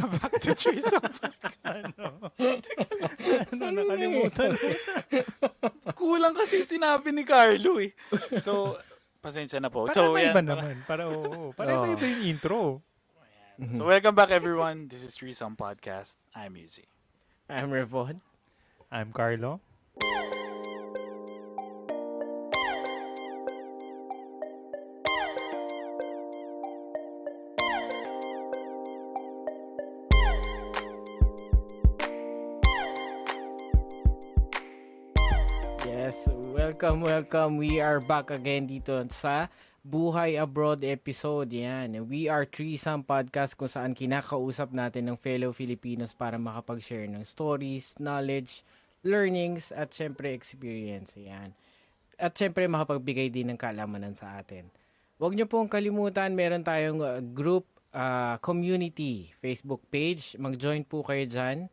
Welcome back to Threesome ano? ano, nakalimutan. Kulang kasi sinabi ni Carlo eh. So, pasensya na po. Para so, iba yan. naman. Para, oo. Para Oo. iba yung intro. So, welcome back everyone. This is Threesome Podcast. I'm Yuzi. I'm Revon. I'm Carlo. Welcome, welcome. We are back again dito sa Buhay Abroad episode. Yan. We are Threesome Podcast kung saan kinakausap natin ng fellow Filipinos para makapag-share ng stories, knowledge, learnings, at syempre experience. Yan. At syempre makapagbigay din ng kalamanan sa atin. Huwag niyo pong kalimutan, meron tayong uh, group uh, community Facebook page. Mag-join po kayo dyan.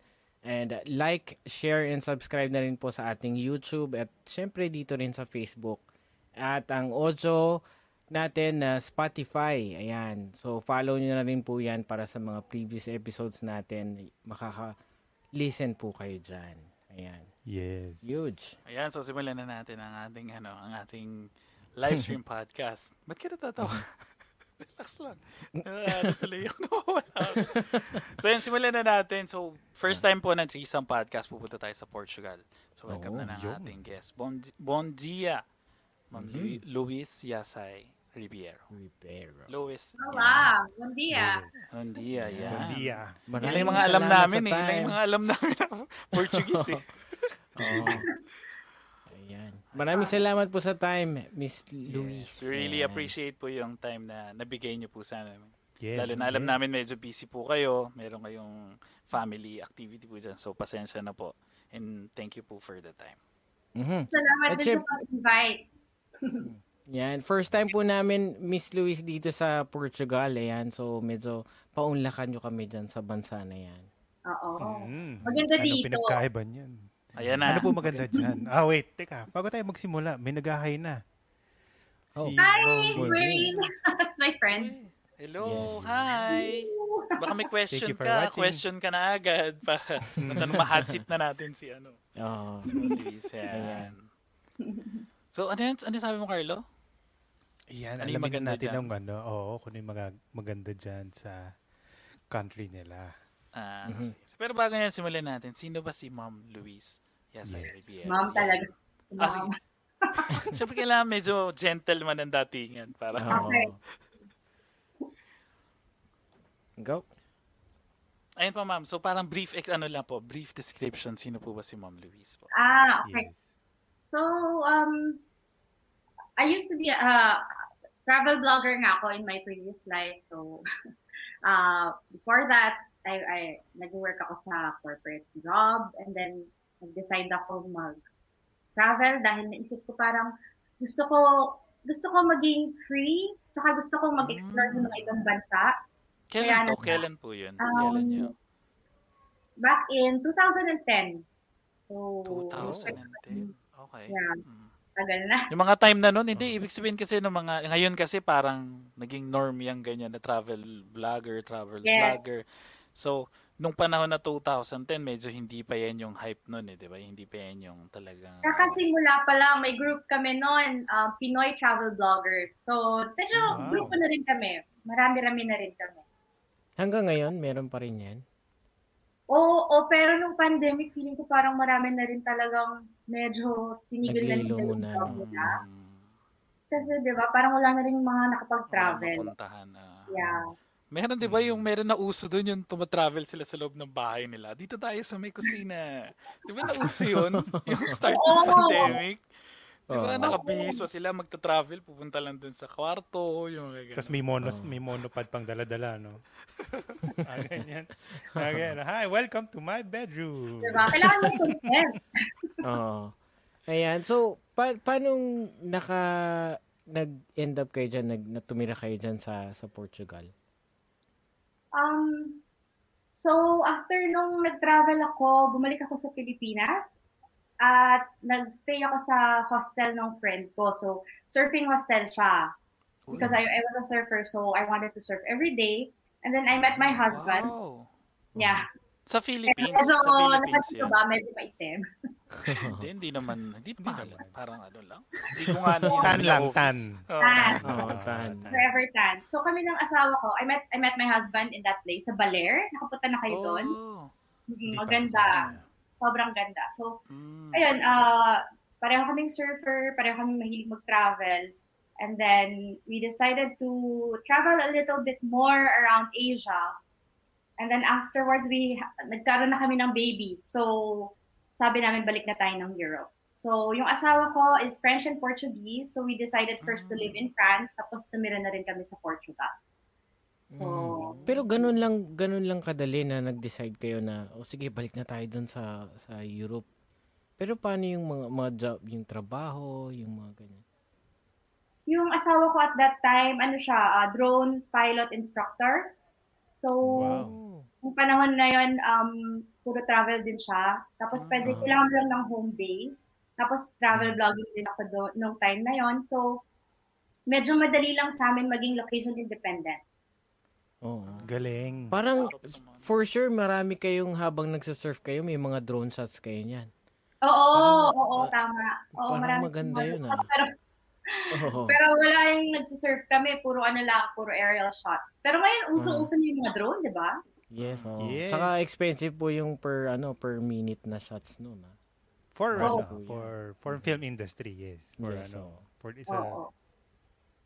And uh, like, share, and subscribe na rin po sa ating YouTube at syempre dito rin sa Facebook. At ang audio natin na Spotify. Ayan. So, follow nyo na rin po yan para sa mga previous episodes natin. Makaka-listen po kayo dyan. Ayan. Yes. Huge. Ayan, so simulan na natin ang ating, ano, ang ating live stream podcast. Ba't ka natatawa? Relax lang. Ano tuloy yung nawawala. so, yan, simulan na natin. So, first time po ng Threesome Podcast, pupunta tayo sa Portugal. So, welcome Oh, na ng yun. ating guest. Bon, bon dia, Ma'am Lu- Luis Yasay Ribiero. Rivero. Luis. Hola, buen dia. Bon dia, yan. Bon dia. Yan lang yung mga alam namin eh. Yan lang yung mga alam namin na Portuguese eh. Oo. Ayan. Maraming salamat po sa time, Miss Luis. Yes, we really Ayan. appreciate po yung time na nabigay niyo po sa amin. Yes. Lalo na alam namin medyo busy po kayo. Meron kayong family activity po dyan. So, pasensya na po. And thank you po for the time. Mhm. Salamat At din sa pag-invite. Yan. First time po namin, Miss Luis, dito sa Portugal. Ayan. So, medyo paunlakan nyo kami dyan sa bansa na yan. Oo. Mm. Maganda ano dito. pinagkaiba niyan? Ayan na. Ano po maganda dyan? Ah, wait. Teka. Bago tayo magsimula, may naghahay na. Oh. Hi, Bon- Brain. That's my friend. Hello, Yes. hi. Baka may question ka. watching. Question ka na agad. Para tanong ma-hot seat na natin si ano. Oo. Si Luis. Yan. So, ano yan? Ano sabi mo, Carlo? Ayan, Ano yung alamin maganda natin dyan? ng ano, oo, kung ano yung mga- maganda dyan sa country nila. Ah, Mhm. sige. Pero bago yan, simulan natin. Sino ba si Ma'am Luis? Yasay Yes. Riviera. Mom talaga. Si Ah, mom. sige. Siyempre kailangan medyo gentleman ang datingan. Para. Okay. Go. Ayun po ma'am, so parang brief, ex- ano lang po, brief description, sino po ba si Ma'am Luis po? Ah, okay. Yes. So, um, I used to be a travel blogger nga ako in my previous life. So, uh, before that, I, I nag-work ako sa corporate job and then nag-decide ako mag-travel dahil naisip ko parang gusto ko gusto ko maging free tsaka gusto ko mag-explore sa mga ibang bansa. Kailan Kaya to? na- Kailan po yun? Um, Kailan yun? Back in 2010. So, 2010? Okay. Yeah. Mm. tagal na. Yung mga time na nun, hindi, ibig sabihin kasi ng mga, ngayon kasi parang naging norm yung ganyan na travel vlogger, travel Yes. vlogger. So, nung panahon na 2010, medyo hindi pa yan yung hype nun eh, di ba? Hindi pa yan yung talagang... Kakasimula pa lang, may group kami noon, um, Pinoy Travel Bloggers. So, medyo Wow. grupo na rin kami. Marami-rami na rin kami. Hanggang ngayon, meron pa rin yan. Oo, oo, pero nung pandemic, feeling ko parang marami na rin talagang medyo tinigil na nila yung. Mm, Kasi, di ba, parang wala na rin mga wala nakapag-travel. mapuntahan. ah. Yeah. Meron 'di ba yung meron na uso doon yung tumatravel sila sa loob ng bahay nila. Dito tayo sa may kusina. 'Di ba nauso 'yun? Yung start ng pandemic. 'Di ba Oo. nakabihis pa sila magta-travel, pupunta lang dun sa kwarto, yung mga Tapos may monos, Oo. may monopod pang dala-dala, no? ah, ganyan. Ah, ganyan. Hi, welcome to my bedroom. Di ba? Kailangan mo content. Oo. Ayan. So, pa- paano naka nag-end up kayo dyan, nag, natumira kayo dyan sa, sa Portugal? Um, so, after nung nag-travel ako, bumalik ako sa Pilipinas. At nag-stay ako sa hostel ng friend ko. So, surfing hostel siya. Because I, I was a surfer, so I wanted to surf every day. And then I met my husband. Wow. Yeah. Sa Philippines, So, sa Philippines yan. ba, medyo maitim. Hindi, hindi naman, hindi naman. Parang ano lang. Hindi ko nga ano Tan lang, tan. Oh. Tan. Oo, tan. Forever tan. So kami ng asawa ko, I met I met my husband in that place sa Baler. Nakapunta na kayo doon. Oh. Mm, Hindi pa. maganda. Sobrang ganda. So, Mm. ayun, ah pareho kaming surfer, pareho kaming mahilig mag-travel. And then, we decided to travel a little bit more around Asia. And then afterwards, we nagkaroon na kami ng baby. So, sabi namin balik na tayo ng Europe. So, yung asawa ko is French and Portuguese. So, we decided first to live in France. Tapos, tumira na rin kami sa Portugal. So, Mm. Pero ganun lang, ganun lang kadali na nag-decide kayo na, o sige, balik na tayo dun sa sa Europe. Pero paano yung mga, mga job, yung trabaho, yung mga ganyan? yung asawa ko at that time, ano siya, ah, drone pilot instructor. So, Wow. Yung panahon na yun, um, puro travel din siya. Tapos Ah. pwede kailangan lang ng home base. Tapos travel vlogging din ako do, nung time na yon So, medyo madali lang sa amin maging location independent. Oo. Galing. Parang, for sure, marami kayong habang nagsasurf kayo, may mga drone shots kayo niyan. Oo, Parang- oo, ah, tama. Oo, parang marami maganda yun, ah. Pero, Pero wala yung nagsisurf kami, puro ano lang, puro aerial shots. Pero ngayon, uso-uso na yung mga drone, di ba? Yes, oo. Yes. Tsaka expensive po yung per, ano, per minute na shots nun, ah. For Oo. ano, for for film industry, yes. For Yes, ano, oo. for it's a Oo.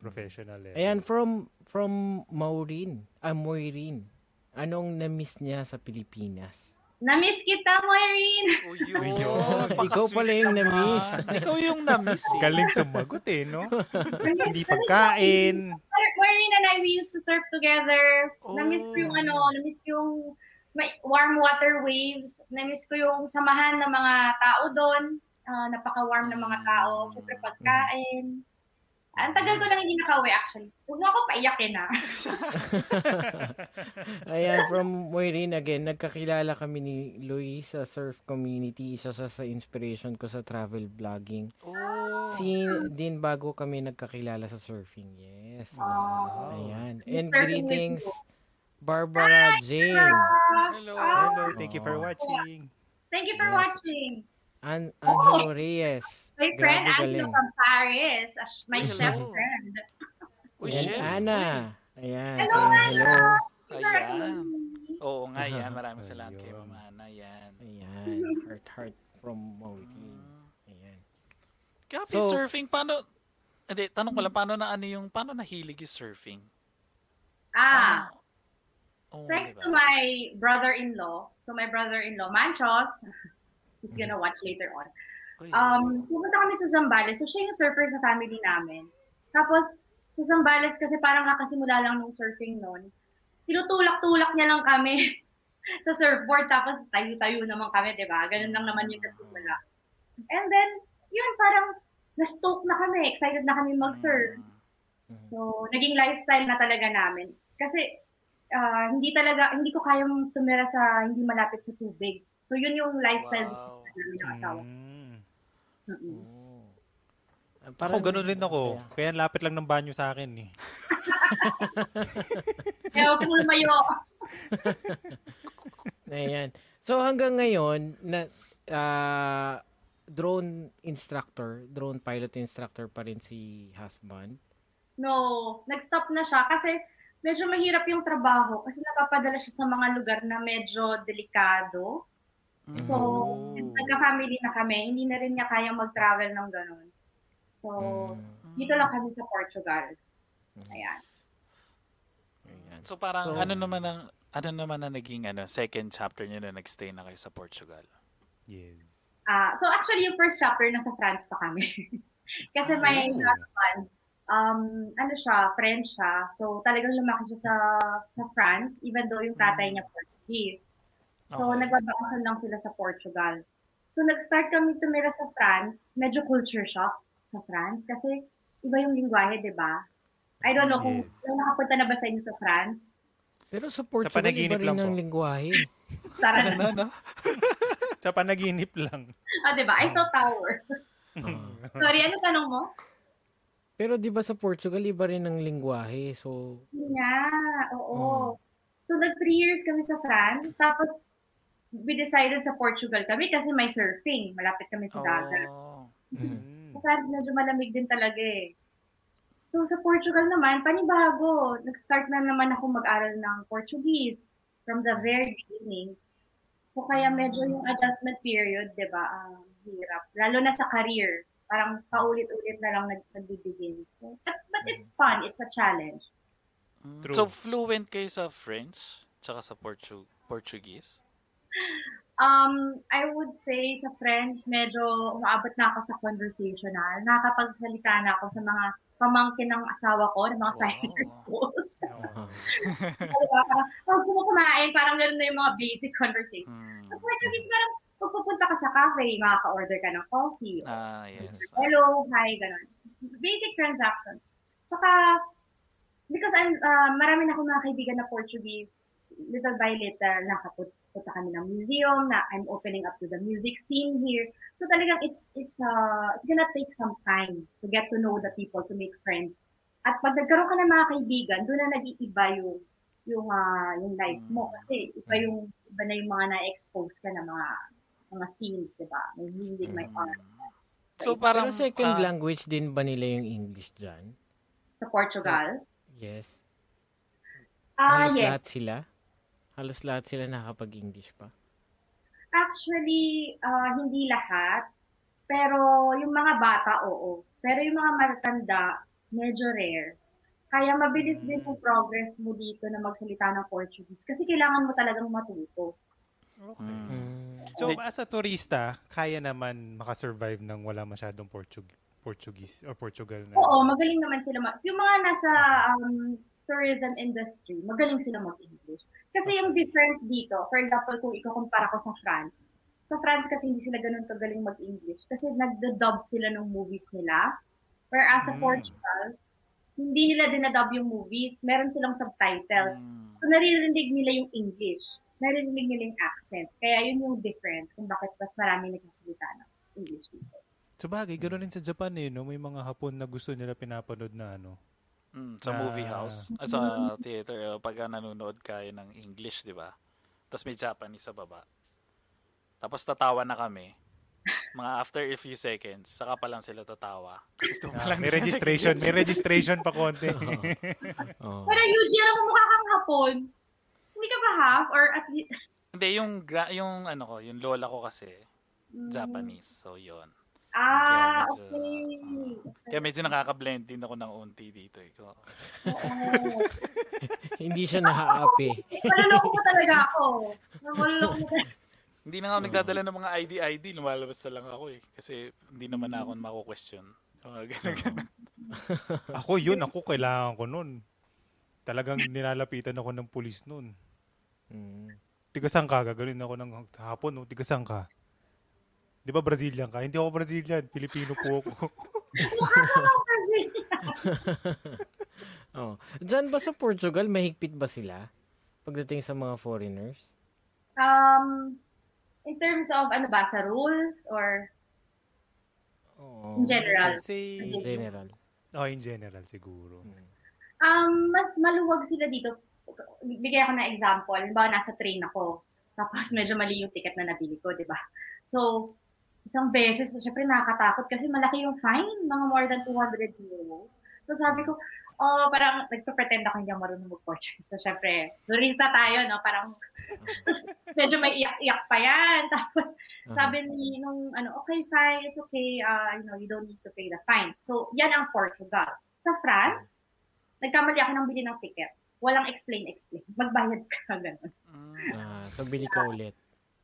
professional level. Ayan, from, from Maureen, ah, Moireen, anong na-miss niya sa Pilipinas? Na-miss kita, Moireen! Oh, yun. Yun. Ikaw pala yung na-miss. Ikaw yung na-miss eh. Galing sumagot eh, no? Hindi pagkain. Maureen and I, we used to surf together. Oh. Na-miss ko yung ano, na-miss ko yung may warm water waves. Na-miss ko yung samahan ng mga tao doon. Ah, napaka-warm ng mga tao. Siyempre pagkain. Ang tagal ko lang hindi nakauwi actually. Huwag mo ako paiyakin ah. Ayan, from Moireen again, nagkakilala kami ni Luis sa surf community. Isa sa, sa inspiration ko sa travel vlogging. Oh. Si din bago kami nagkakilala sa surfing. Yes. Wow. Ayan. May And greetings. Barbara Jane. Hello. Hello, thank you for Oh. watching. Thank you for Yes. watching. An Angelo Reyes. My friend Grabe Angelo from Paris. My Hello. chef friend. Uy, chef. Ana. Ayan. Hello, saying hello. Ayan. Oo nga yan. Maraming salamat kay Ayun. Mama Ana. Yan. Ayan. Heart, heart from Maureen. Ayan. Grabe, So- surfing. Paano, hindi, tanong ko lang, paano na ano yung, paano nahilig yung surfing? Ah, Paano- Oo, thanks diba? to my brother-in-law. So my brother-in-law, Manchos, he's gonna watch later on. Uy, Um, pumunta kami sa Zambales. So, siya yung surfer sa family namin. Tapos, sa Zambales, kasi parang nakasimula lang nung surfing noon, tinutulak-tulak niya lang kami sa surfboard. Tapos, tayo-tayo naman kami, di ba? Ganun lang naman yung nasimula. And then, yun, parang na-stoke na kami. Excited na kami mag-surf. Mm. So, naging lifestyle na talaga namin. Kasi, ah, hindi talaga, hindi ko kayang tumira sa hindi malapit sa tubig. So, yun yung lifestyle Wow. gusto namin ng asawa. Mm. Mm-mm. Oh. Ako, ganun rin ako. Kaya ang lapit lang ng banyo sa akin eh. Kaya huwag kang lumayo. Ayan. So hanggang ngayon na ah, drone instructor, drone pilot instructor pa rin si husband. No, nag-stop na siya kasi medyo mahirap yung trabaho kasi napapadala siya sa mga lugar na medyo delikado. So, Oh. since nagka-family na kami, hindi na rin niya kayang mag-travel ng ganun. So, Mm. dito lang kami sa Portugal. Mm. Ayan. Ayan. So parang So- ano naman ang ano naman na naging ano second chapter niyo na nagstay na kayo sa Portugal. Yes. Ah, so actually yung first chapter nasa France pa kami. Kasi my Oh. husband, um, ano siya, French siya. So talagang lumaki siya sa sa France even though yung tatay niya Portuguese. So Okay. nagbabakasan lang sila sa Portugal. So nag-start kami tumira sa France, medyo culture shock sa France kasi iba yung lingwahe, 'di ba? I don't know kung Yes. kung nakapunta na ba sa inyo sa France. Pero sa Portugal, iba panaginip rin ang lingwahe. Tara Ano, na. no? Sa panaginip lang. Ah, 'di ba? Eiffel Tower. Ah. Sorry, ano tanong mo? Pero di ba sa Portugal, iba rin ang lingwahe. So, nga, oo. Oh. So, nag three years kami sa France. Tapos, we decided sa Portugal kami kasi may surfing. Malapit kami sa dagat. Oh. Mm. France, medyo malamig din talaga eh. So, sa Portugal naman, panibago. Nag-start na naman ako mag-aral ng Portuguese from the very beginning. So, kaya medyo yung adjustment period, di ba, ang hirap. Lalo na sa career. Parang paulit-ulit na lang nag- nagbibigin. So, but, but it's fun. It's a challenge. Mm. True. So, fluent kayo sa French? Tsaka sa Portu- Portuguese? Um, I would say sa French, medyo umaabot na ako sa conversational. Nakakapagsalita na ako sa mga pamangkin ng asawa ko, ng mga Wow. five years old. Pag gusto mo kumain, parang gano'n na yung mga basic conversation. Mm. Sa Portuguese, parang pag pupunta ka sa cafe, makaka-order ka ng coffee. Ah, yes. Hello, hi, gano'n. Basic transactions. Saka, because I'm, uh, marami na akong mga kaibigan na Portuguese, little by little, nakapunta kami ng museum, na I'm opening up to the music scene here. So talagang it's, it's, uh, it's gonna take some time to get to know the people, to make friends. At pag nagkaroon ka ng mga kaibigan, doon na nag-iiba yung, yung, uh, yung life mo. Kasi iba yung, iba na yung mga na-expose ka na mga, mga scenes, di ba? May music, may Mm. art. So, parang... Pero second ah, language din ba nila yung English dyan? Sa Portugal. Yes. Ah, Halos yes. lahat sila? Halos lahat sila nakapag-English pa? Actually, ah, hindi lahat. Pero yung mga bata, oo. Pero yung mga matatanda, medyo rare. Kaya mabilis din yung progress mo dito na magsalita ng Portuguese. Kasi kailangan mo talagang matuto. Okay. Mm. So, as a turista, kaya naman makasurvive ng wala masyadong Portug- Portuguese or Portugal na. Oo, magaling naman sila. ma- Yung mga nasa um, tourism industry, magaling sila mag-English. Kasi yung difference dito, for example, kung ikukumpara ko sa France, sa France kasi hindi sila ganun kagaling mag-English kasi nagda-dub sila ng movies nila. Whereas sa Mm. Portugal, hindi nila dinadub yung movies. Meron silang subtitles. mm. So, naririnig nila yung English. Naririnig nila yung accent. Kaya yun yung difference kung bakit mas marami nagsasalita ng English dito. So bagay, gano'n din sa Japan eh, no? May mga hapon na gusto nila pinapanood na ano. Mm, sa Na- movie house. Ah, sa theater, uh, pagka nanonood kayo ng English, di ba? Tapos may Japanese sa baba. Tapos tatawa na kami. Mga after a few seconds, saka pa lang sila tatawa. Kasi Ah, lang may registration, may registration pa konti. Oo. Pero Eugene, alam mo mukha kang hapon. Hindi ka ba half? Or at least... Hindi, yung, gra- yung ano ko, yung lola ko kasi, Mm. Japanese. So, yun. Ah, Kaya medyo, okay. Kaya medyo nakaka-blend din ako ng unti dito. Eh. Oo. Hindi siya naaapi. Maluloko mo talaga ako. Maluloko mo talaga. Hindi na nga ako nagdadala ng mga ID-ID, lumalabas na lang ako eh. Kasi hindi naman na ako mako-question. Mga ganun, ganun. ako yun, ako kailangan ko nun. Talagang nilalapitan ako ng pulis nun. Mm. Tigasang ka, gaganin ako ng hapon, no? tigasang ka. Di ba Brazilian ka? Hindi ako Brazilian, Pilipino po ako. Oh. Diyan ba sa Portugal, mahigpit ba sila? Pagdating sa mga foreigners? um, in terms of ano ba, sa rules or Oo. in general? Say, In general. oh, in general siguro. Mm. Um, mas maluwag sila dito. Bigay ako ng example. Halimbawa, nasa train ako. Tapos medyo mali yung ticket na nabili ko, di ba? So, isang beses, syempre nakakatakot kasi malaki yung fine, mga more than 200 euro. So sabi ko, oh, parang nagpa-pretend ako hindi marunong mag-Portuguese. So syempre, turista tayo, no? Parang medyo may iyak-iyak pa yan. Tapos sabi ni nung ano, okay, fine, it's okay, uh, you know, you don't need to pay the fine. So, yan ang Portugal. Sa France, nagkamali ako ng bili ng ticket. Walang explain-explain. Magbayad ka, ganun. Ah, so bili ka ulit.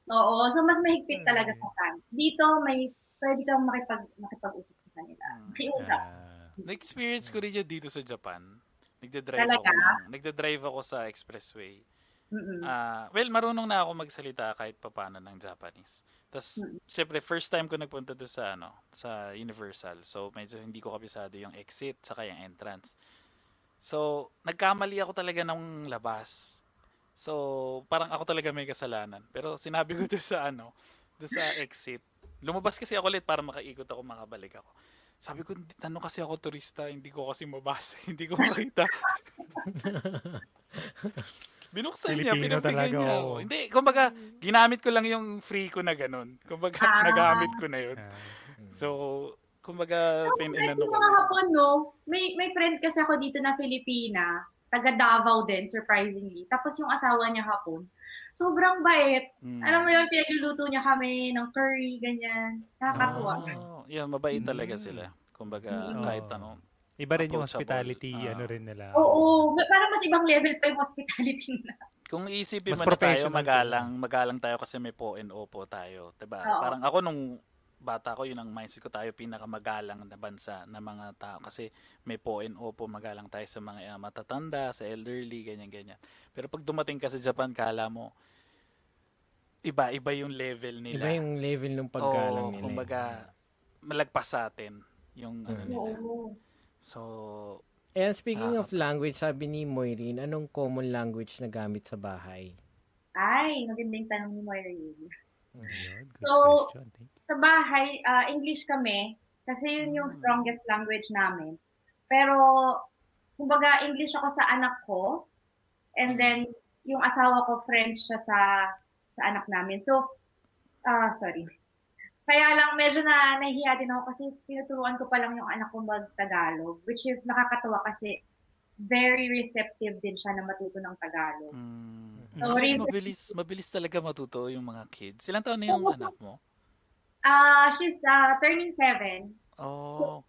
Oo, so mas mahigpit talaga sa France. Dito, may pwede kang makipag, makipag-usap sa kanila. Mm. Makiusap. Ah, Na-experience ko rin yan dito sa Japan. Nagda-drive Talaga? ako. Nagda-drive ako sa expressway. Mm-mm. Ah, well, marunong na ako magsalita kahit papano ng Japanese. Tapos, Mm. syempre, first time ko nagpunta doon sa, ano, sa Universal. So, medyo hindi ko kabisado yung exit saka yung entrance. So, nagkamali ako talaga ng labas. So, parang ako talaga may kasalanan. Pero sinabi ko doon sa, ano, doon sa exit. Lumabas kasi ako ulit para makaikot ako, makabalik ako. Sabi ko, "Hindi- ano kasi ako turista, hindi ko kasi mabasa, hindi ko makita. Binuksan niya, Filipino pinabigay talaga, niya. ako. Hindi, kumbaga, ginamit ko lang yung free ko na ganun. Kumbaga, Ah. nagamit ko na yun. Ah. So, kumbaga, pininano yung ko. mga hapon, no? May, may friend kasi ako dito na Filipina, taga Davao din, surprisingly. Tapos yung asawa niya hapon, sobrang bait. Mm. Alam mo yun, pinagluluto niya kami ng curry, ganyan. Nakakatuwa. Oh, yeah, mabait talaga Mm. sila. Kumbaga, Mm. kahit Oo. ano. Iba rin yung hospitality, Ah. ano rin nila. Oo, ma- parang mas ibang level pa yung hospitality nila. Kung iisipin Mas mo na tayo, magalang, magalang tayo kasi may po and opo tayo. Diba? Oo. Parang ako nung bata ko, yun ang mindset ko tayo, pinakamagalang na bansa na mga tao. Kasi may po and opo, magalang tayo sa mga uh, matatanda, sa elderly, ganyan-ganyan. Pero pag dumating ka sa Japan, kala mo, iba-iba yung level nila. Iba yung level ng paggalang Oo, nila. eh. kumbaga, malagpas sa atin yung ano Mm. nila. So, And speaking Ah, of language, sabi ni Moirine, anong common language na gamit sa bahay? Ay, magandang tanong ni Moirine. Ayun, good So, question. Thank. Sa bahay, ah, English kami, kasi yun yung strongest language namin. Pero, kumbaga, English ako sa anak ko, and then, yung asawa ko, French siya sa, sa anak namin. So, ah sorry. Kaya lang, medyo na nahihiya din ako kasi tinuturuan ko pa lang yung anak ko mag-Tagalog, which is nakakatawa kasi very receptive din siya na matuto ng Tagalog. mm, So, reason- mabilis, mabilis talaga matuto yung mga kids. Ilang taon na yung Oo. anak mo? Ah, she's ah, turning seven. Oh,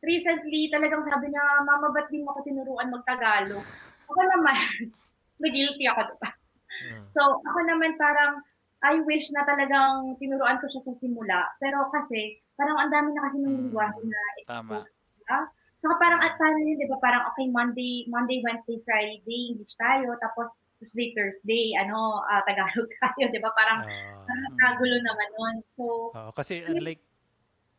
recently, talagang sabi niya, Mama, ba't di mo ako tinuruan mag-Tagalog? Ako naman, may guilty ako, diba? Mm. So, ako naman parang, I wish na talagang tinuruan ko siya sa simula. Pero kasi, parang ang dami na kasi ng Mm. lingwahe na tama. Saka parang at paano yun, di ba? Parang, okay, Monday, Monday, Wednesday, Friday, English tayo. Tapos, Tuesday, Thursday, ano, ah, Tagalog tayo, di ba? Parang, Ah. Kagulo naman nun. So, Oo, kasi unlike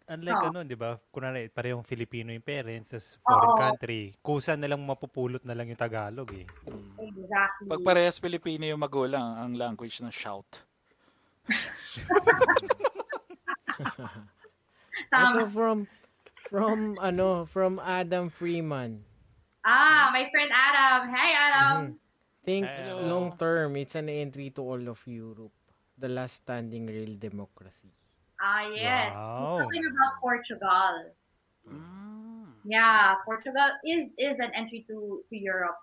unlike Oo. ano, 'di ba? Kunwari parehong Filipino yung parents, tas foreign Oo. country. Kusa na lang mapupulot na lang yung Tagalog eh. Exactly. Pag parehas Pilipino yung magulang, ang language ng shout. Ito Tama. from, from, ano, from Adam Freeman. Ah, my friend Adam. Hey, Adam. Mhm. Think Hello. long term, it's an entry to all of Europe. The last standing real democracy. Ah, yes. Wow. We're talking about Portugal. Mm. Yeah, Portugal is is an entry to to Europe.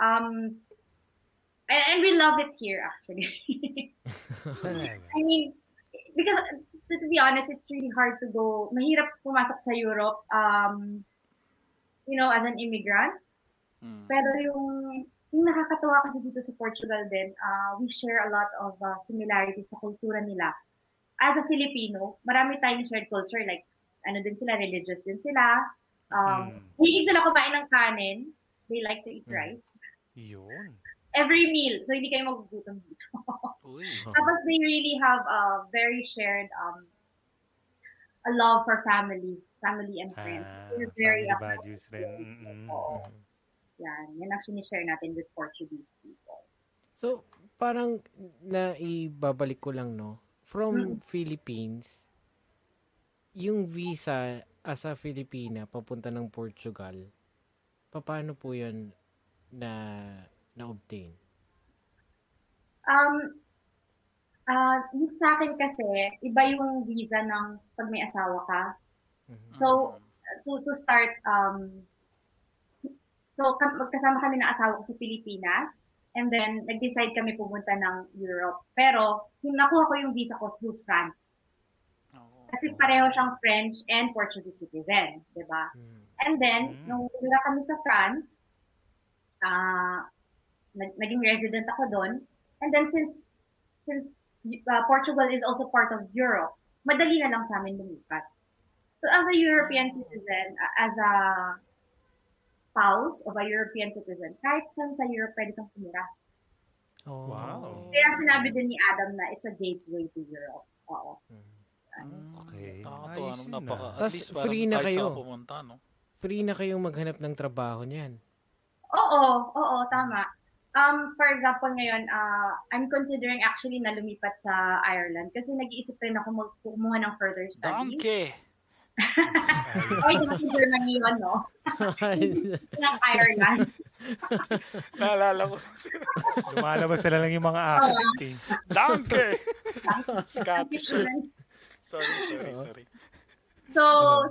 Um, and, and we love it here, actually. I mean, because to, to be honest, it's really hard to go. Mahirap pumasok sa Europe. Um, you know, as an immigrant. Mm. Pero yung yung nakakatawa kasi dito sa Portugal din, uh, we share a lot of uh, similarities sa kultura nila. As a Filipino, marami tayong shared culture. Like, ano din sila, religious din sila. Um, Mm. Hihig sila kumain ng kanin. They like to eat Mm. rice. Yun. Every meal. So, hindi kayo magugutom dito. Uy. Tapos, they really have a very shared um, a love for family. Family and friends. Ah, They're very family values rin. Mm-mm. Yan. Yan ang sinishare natin with Portuguese people. So, parang naibabalik ko lang, no? From Mm. Philippines, yung visa as a Filipina papunta ng Portugal, paano po yun na na-obtain? Um, ah yung sa akin kasi, iba yung visa ng pag may asawa ka. Mhm. So, to, to start, um, so magkasama kami ng asawa ko sa Pilipinas. And then, nag-decide kami pumunta ng Europe. Pero, yung nakuha ko yung visa ko through France. Kasi pareho siyang French and Portuguese citizen, di ba? Mhm. And then, Mm. nung tumira kami sa France, ah nag- naging resident ako doon. And then, since since uh, Portugal is also part of Europe, madali na lang sa amin lumipat. So, as a European citizen, uh, as a spouse of a European citizen, kahit saan sa Europe pwede kang tumira. Oh. Wow. Kaya sinabi din ni Adam na it's a gateway to Europe. Oo. Mhm. Mm. Okay. Nakakatawa, no? yun, Napaka, ah. at Tas least free na kayo. pumunta, no? Free na kayong maghanap ng trabaho niyan. Oo, oo, tama. Um, for example, ngayon, uh, I'm considering actually na lumipat sa Ireland kasi nag-iisip rin ako mag kumuha ng further studies. Donkey! Ay, sa Germany yun, no? ng Ireland. Naalala ko. Lumalabas na lang yung mga accent eh. Danke! Scottish. Sorry, sorry, sorry. So,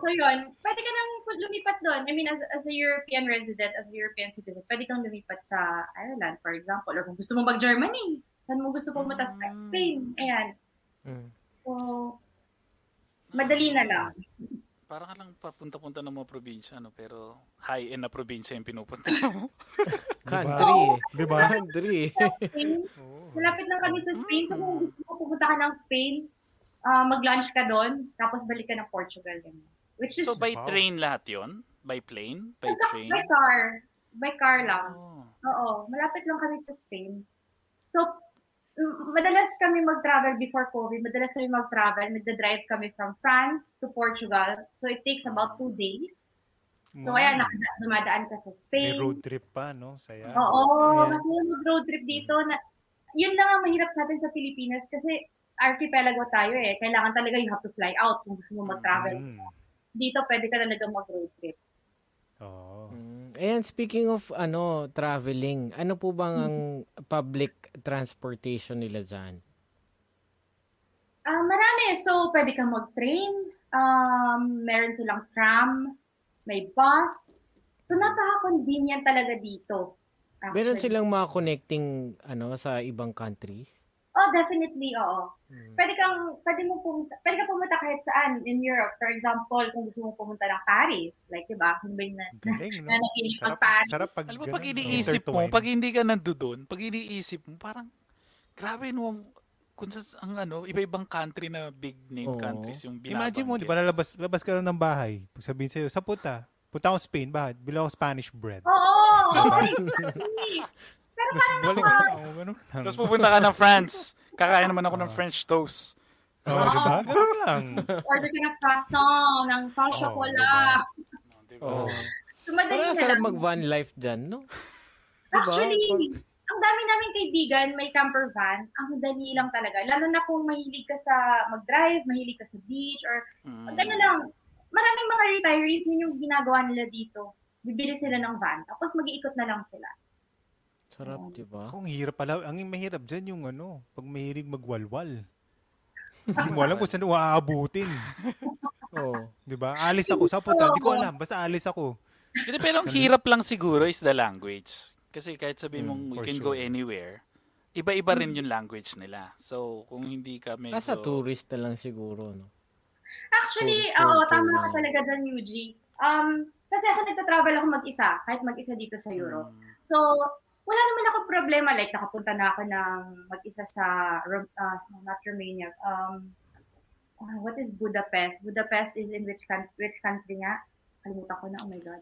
so yun, pwede ka nang lumipat doon. I mean, as, as a European resident, as a European citizen, pwede kang lumipat sa Ireland, for example. Or kung gusto mo mag-Germany, saan mo gusto pumunta sa Ah. Spain. Ayan. Mm. So, madali na lang. Parang lang papunta-punta ng mga probinsya, no? pero high-end na probinsya yung pinupunta mo. Country. Di ba? Country. Malapit lang kami sa Spain. So, kung gusto mo pumunta ka ng Spain, ah, mag-lunch ka doon, tapos balik ka ng Portugal. ganyan. Which is so by Wow. train lahat yon By plane? By train? by car. By car lang. Oh. Oo, malapit lang kami sa Spain. So, madalas kami mag-travel before COVID. Madalas kami mag-travel. Magda-drive kami from France to Portugal. So, it takes about two days. So, Mm. ayan, nakada- dumadaan ka sa May Spain. road trip pa, no? Saya. Oo, Ayan. kasi mag-road trip dito, na, yun lang ang mahirap sa atin sa Pilipinas kasi archipelago tayo eh. Kailangan talaga you have to fly out kung gusto mo mag-travel. Mm. Dito, pwede ka talaga mag-road trip. Oo. Mm. Ayan, speaking of ano traveling, ano po bang ang public transportation nila dyan? Ah, marami. So, pwede kang mag-train. Um, meron silang tram, may bus. So, napaka-convenient talaga dito. Meron actually. silang mga connecting ano sa ibang countries? Oh, definitely, oo. Mm. Pwede kang, pwede mo pumunta, pwede ka pumunta kahit saan in Europe. For example, kung gusto mo pumunta ng Paris, like, di ba? Kung ba yung na, Galing, no? na nakilig Sarap, mag-Paris. sarap pag Alam mo, pag iniisip mo, pag hindi ka nandoon, pag iniisip mo, parang, grabe no, kung sa, ang ano, iba-ibang country na big name Oo. countries yung binabanggit. Imagine mo, di ba, lalabas, labas ka lang ng bahay. Pag sabihin sa'yo, sa puta, punta ako Spain, bakit? Bila ako Spanish bread. Oo, Diba? exactly. Pero Tapos parang balik ako, ka, oh, ganun lang. Tapos pupunta ka ng France. Kakain naman ako ng French toast. Oh, di ba? Ganun lang. order ka ng croissant, ng pain Oo, chocolat. Diba? Oh. So, madali Parang na sarap lang. mag-van life dyan, no? Actually, ang dami namin kaibigan, may camper van. Ang dali lang talaga. Lalo na kung mahilig ka sa mag-drive, mahilig ka sa beach, or Mm. Gano lang. Maraming mga retirees, yun yung ginagawa nila dito. Bibili sila ng van, tapos mag-iikot na lang sila. Sarap, di ba? Kung hirap pala, ang mahirap dyan yung ano, pag mahilig magwalwal. Hindi mo alam kung saan aabutin. Oh. Di ba? Alis ako, sa puta, di ko alam, basta alis ako. Hindi, pero ang hirap lang siguro is the language. Kasi kahit sabihin mong Mm, we can sure. go anywhere, iba-iba rin yung language nila. So, kung hindi ka medyo... Nasa tourist na lang siguro, no? Actually, oo, tour tama ka talaga dyan, Yuji. Um, kasi ako nagta-travel ako mag-isa, kahit mag-isa dito sa Europe. Mm. So, wala naman ako problema. Like, nakapunta na ako ng mag-isa sa, no, not Romania. Um, ah, what is Budapest? Budapest is in which, coun- which country nga? Kalimutan ko na, oh my God.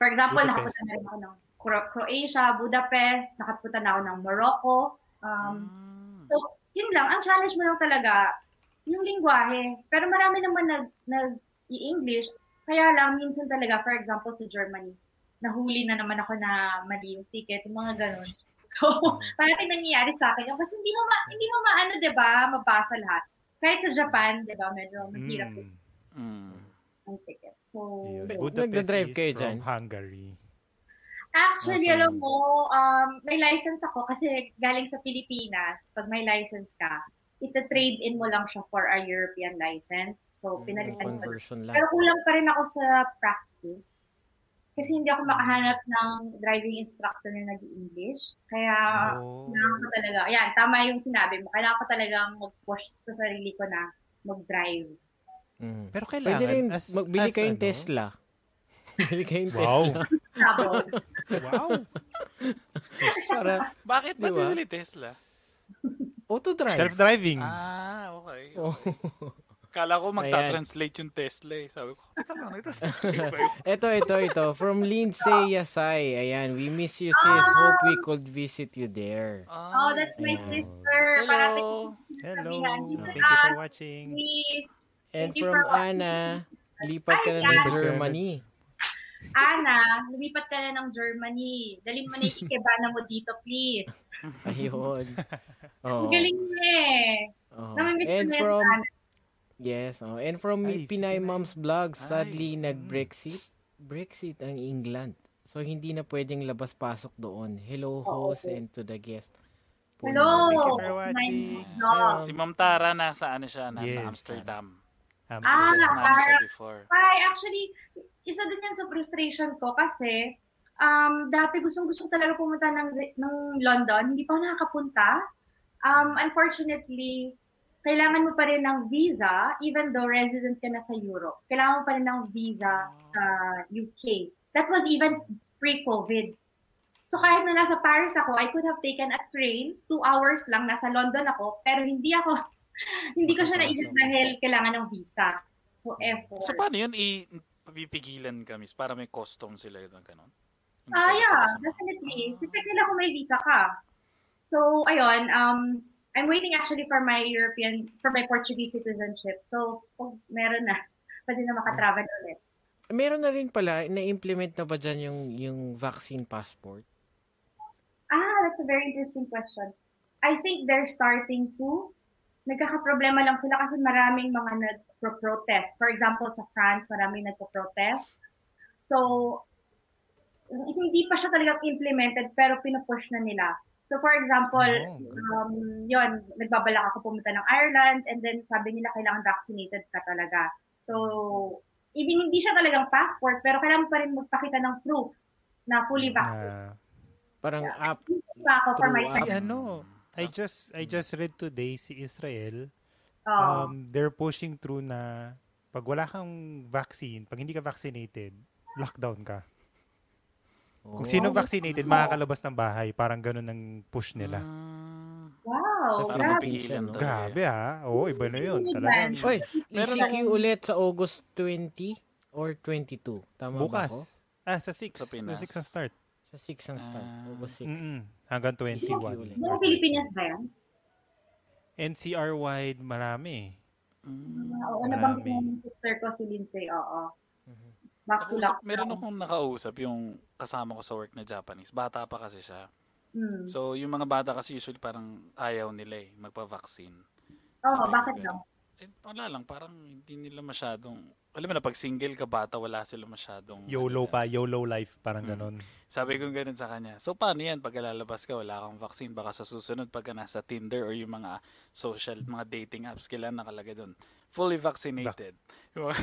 For example, Budapest. nakapunta na ako ng Cro- Croatia, Budapest, nakapunta na ako ng Morocco. Um, Mm. So, yun lang. Ang challenge mo lang talaga, yung lingwahe. Pero marami naman nag, nag i-English. Kaya lang, minsan talaga, for example, sa Germany, nahuli na naman ako na mali yung ticket, yung mga ganun. So, parang nangyayari sa akin. yun. Kasi hindi mo, ma, hindi mo maano, di ba, mabasa lahat. Kahit sa Japan, di ba, medyo mahirap Mm. Mm. yung ticket. So, Yun. Nag- Budapest nagda-drive is kayo from dyan? Hungary. Actually, Okay. alam mo, um, may license ako kasi galing sa Pilipinas. Pag may license ka, ita-trade in mo lang siya for a European license. So, Mm, pinalitan ko. conversion lang. Pero kulang pa rin ako sa practice. Kasi hindi ako makahanap ng driving instructor na nag-English. Kaya, Oh. kailangan ko talaga, ayan, tama yung sinabi mo. Kailangan ko talagang mag-push sa sarili ko na mag-drive. Mm. Pero Pwede kailangan, rin, as, magbili as kayong ano, Tesla. Bili kayong Wow. Tesla. Wow. Para Bakit ba Diba? Tesla? auto-drive. Self-driving. Ah, okay. Oh. Kala ko magta-translate yung Tesla eh. Sabi ko, teka lang, ito-translate ba yun? ito, ito, ito. From Lindsay Yasay. Ayan, we miss you sis. Hope we could visit you there. Oh, that's my Ayan. sister. Hello. Hello. Thank you for watching. Please. And Thank from. Ana, lipat ka na ng. Germany. Ana, lumipat ka na ng Germany. Dalhin mo na yung ikebana mo dito, please. Ayun. Ang Oh, galing mo eh. oh. Namimiss ko And from, Ana. Yes, oh. and from Ay, Pinay na. Moms Vlog, Ay, sadly mm. nag-Brexit. Brexit ang England. So, hindi na pwedeng labas-pasok doon. Hello, host, and to the guest. Hello! Thank you for My watching. dog. Si Ma'am Tara, nasa ano siya, nasa Yes. Amsterdam. Um, Ah, siya para- before. Hi, actually, isa din yan sa frustration ko kasi um, dati gustong gusto ko talaga pumunta ng, ng London. Hindi pa ako nakakapunta. Um, unfortunately, kailangan mo pa rin ng visa even though resident ka na sa Europe. Kailangan mo pa rin ng visa sa UK. That was even pre-COVID. So kahit na nasa Paris ako, I could have taken a train, two hours lang, nasa London ako, pero hindi ako, hindi ko siya naisip dahil kailangan ng visa. So, effort. So paano yun? I, pipigilan ka, miss? Para may custom sila yun, ganun? Ah, ka yeah, definitely. Check nila kung may visa ka. So, ayun, um, I'm waiting actually for my European, for my Portuguese citizenship. So, kung meron na, pwede na makatravel ulit. Meron na rin pala, na-implement na ba dyan yung, yung vaccine passport? Ah, that's a very interesting question. I think they're starting to. Nagkakaproblema lang sila kasi maraming mga nagpo-protest. For example, sa France, maraming nagpo-protest. So, hindi pa siya talagang implemented pero pinupush na nila. So for example, Oh. um, yon nagbabalak ako pumunta ng Ireland and then sabi nila kailangan vaccinated ka talaga. So, even hindi siya talagang passport pero kailangan pa rin magpakita ng proof na fully vaccinated. Ah, Parang Yeah. app. pa ako for my si Ah. ano, I just I just read today si Israel, Oh. um, they're pushing through na pag wala kang vaccine, pag hindi ka vaccinated, lockdown ka. Kung sino Oh. vaccinated, makakalabas ng bahay. Parang ganun ang push nila. Ah, wow, Sa para grabe. talaga. Grabe ha. Oo, iba na yun. Ba? Oy, Meron ECQ ulit sa August 20 or 22. Tama bukas. ba ako? Ah, sa 6. Sa Sa Pinas. 6 ang start. Sa 6 ang start. Ah. August 6. Mm-mm. Hanggang ECQ 21. ulit. Buong Pilipinas ba yan? NCR-wide, marami. Mm. Ah, Oo, Marami. nabanggit mo yung sister ko si Lindsay, oo. Lockdown. meron akong nakausap yung kasama ko sa work na Japanese. Bata pa kasi siya. Hmm. So, yung mga bata kasi usually parang ayaw nila eh, magpa-vaccine. Oo, Sabi bakit ko, daw? Eh, wala lang, parang hindi nila masyadong, alam mo na, pag single ka bata, wala sila masyadong, YOLO ano, pa, YOLO life, parang Mm. ganun. Sabi ko ganun sa kanya. So, paano yan? Pag lalabas ka, wala kang vaccine. Baka sa susunod, pagka nasa Tinder or yung mga social, mga dating apps, kailan nakalagay doon. Fully vaccinated. Mga-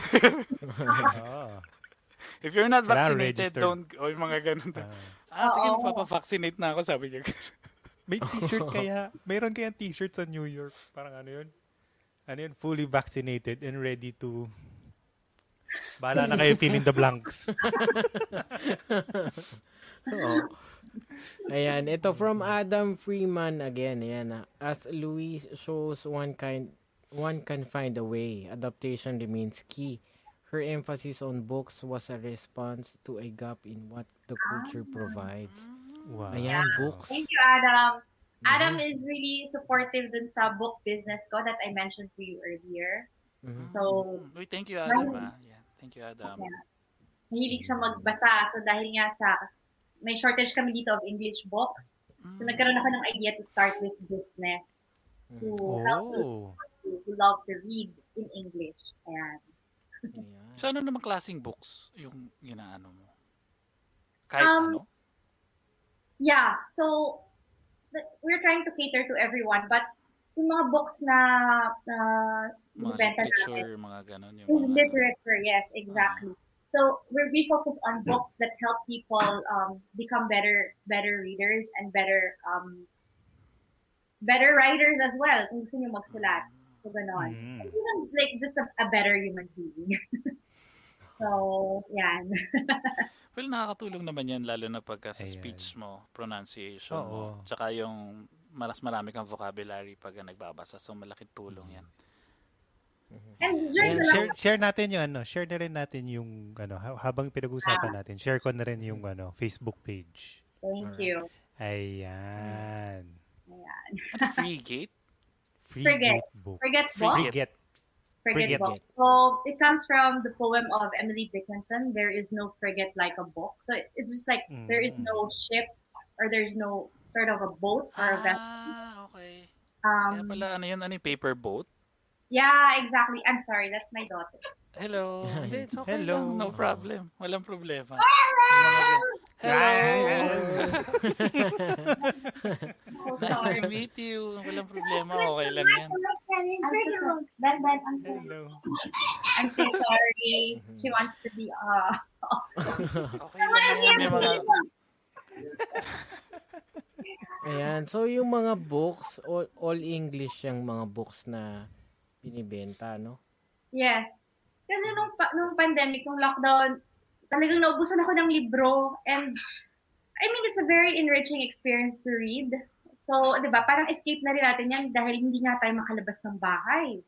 Ah. If you're not Kailangan vaccinated, registered. don't, o yung mga ganun. Ah. Ah, sige, magpapa-vaccinate na ako, sabi niya. May t-shirt kaya, mayroon kaya t-shirt sa New York. Parang ano yun? Ano yun? Fully vaccinated and ready to... Bahala na kayo fill in the blanks. Oo. Ayan, ito from Adam Freeman again. Ayan, as Louis shows one kind one can find a way. Adaptation remains key. Her emphasis on books was a response to a gap in what the culture provides. Wow. Ayan, books. Thank you, Adam. Mhm. Adam is really supportive dun sa book business ko that I mentioned to you earlier. Mhm. So, Uy, thank you, Adam. Ah. Yeah, thank you, Adam. Yeah. mahilig siya magbasa. So, dahil nga sa, may shortage kami dito of English books. So, Mm. nagkaroon ako ng idea to start this business to help Oh. people who love to read in English. Ayan. Ayan. So, ano namang klaseng books yung ginaano mo? Kahit Um, ano? Yeah, so we're trying to cater to everyone, but yung mga books na na Mga literature, mga ganon. Yung is mga, literature, yes, exactly. So we're we focus on books that help people um, become better better readers and better um, better writers as well kung gusto niyo magsulat. So ganon. Mm. And even like just a, a better human being. so, yan. Well, nakakatulong naman yan, lalo na pagka sa Ayan. speech mo, pronunciation mo, Oo. tsaka yung maras marami kang vocabulary pag nagbabasa. So, malaking tulong yan. And during the Share, share natin yung ano, share na rin natin yung ano, ha- habang pinag-usapan natin, share ko na rin yung ano, Facebook page. Thank you. Ayan. Ayan. Free gate? Free Forget. Gate book. Forget Free book. Forget. Forget Forget. book. So it comes from the poem of Emily Dickinson. There is no frigate like a book. So it- it's just like there is Mm. no ship or there's no sort of a boat or a vessel. Ah, okay. Kaya Um, pala, ano yun, ano yung paper boat? yeah, exactly. I'm sorry, that's my daughter. Hello. Hindi, it's okay Hello. lang. No problem. Walang problema. Gan- Hello! So Nice sorry. to meet you. Walang problema. Okay lang yan. I'm so sorry. Ben, Ben, I'm so, Hello. I'm so sorry. She wants to be uh, also. Okay lang yan. May mga... Ayan. So, yung mga books, all, all English yung mga books na binibenta, no? Yes. Kasi nung, pa- nung pandemic, nung lockdown, talagang naubusan ako ng libro. And I mean, it's a very enriching experience to read. So, di ba, parang escape na rin natin yan dahil hindi nga tayo makalabas ng bahay.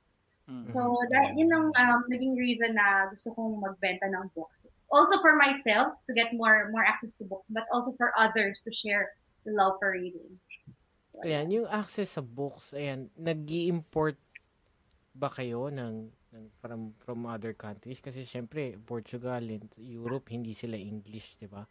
Mm. So, dahil yun ang um, naging reason na gusto kong magbenta ng books. Also for myself, to get more more access to books, but also for others to share the love for reading. Ayan, yung access sa books, ayan, nag import ba kayo ng from, from other countries? Kasi syempre, Portugal and Europe, hindi sila English, di ba?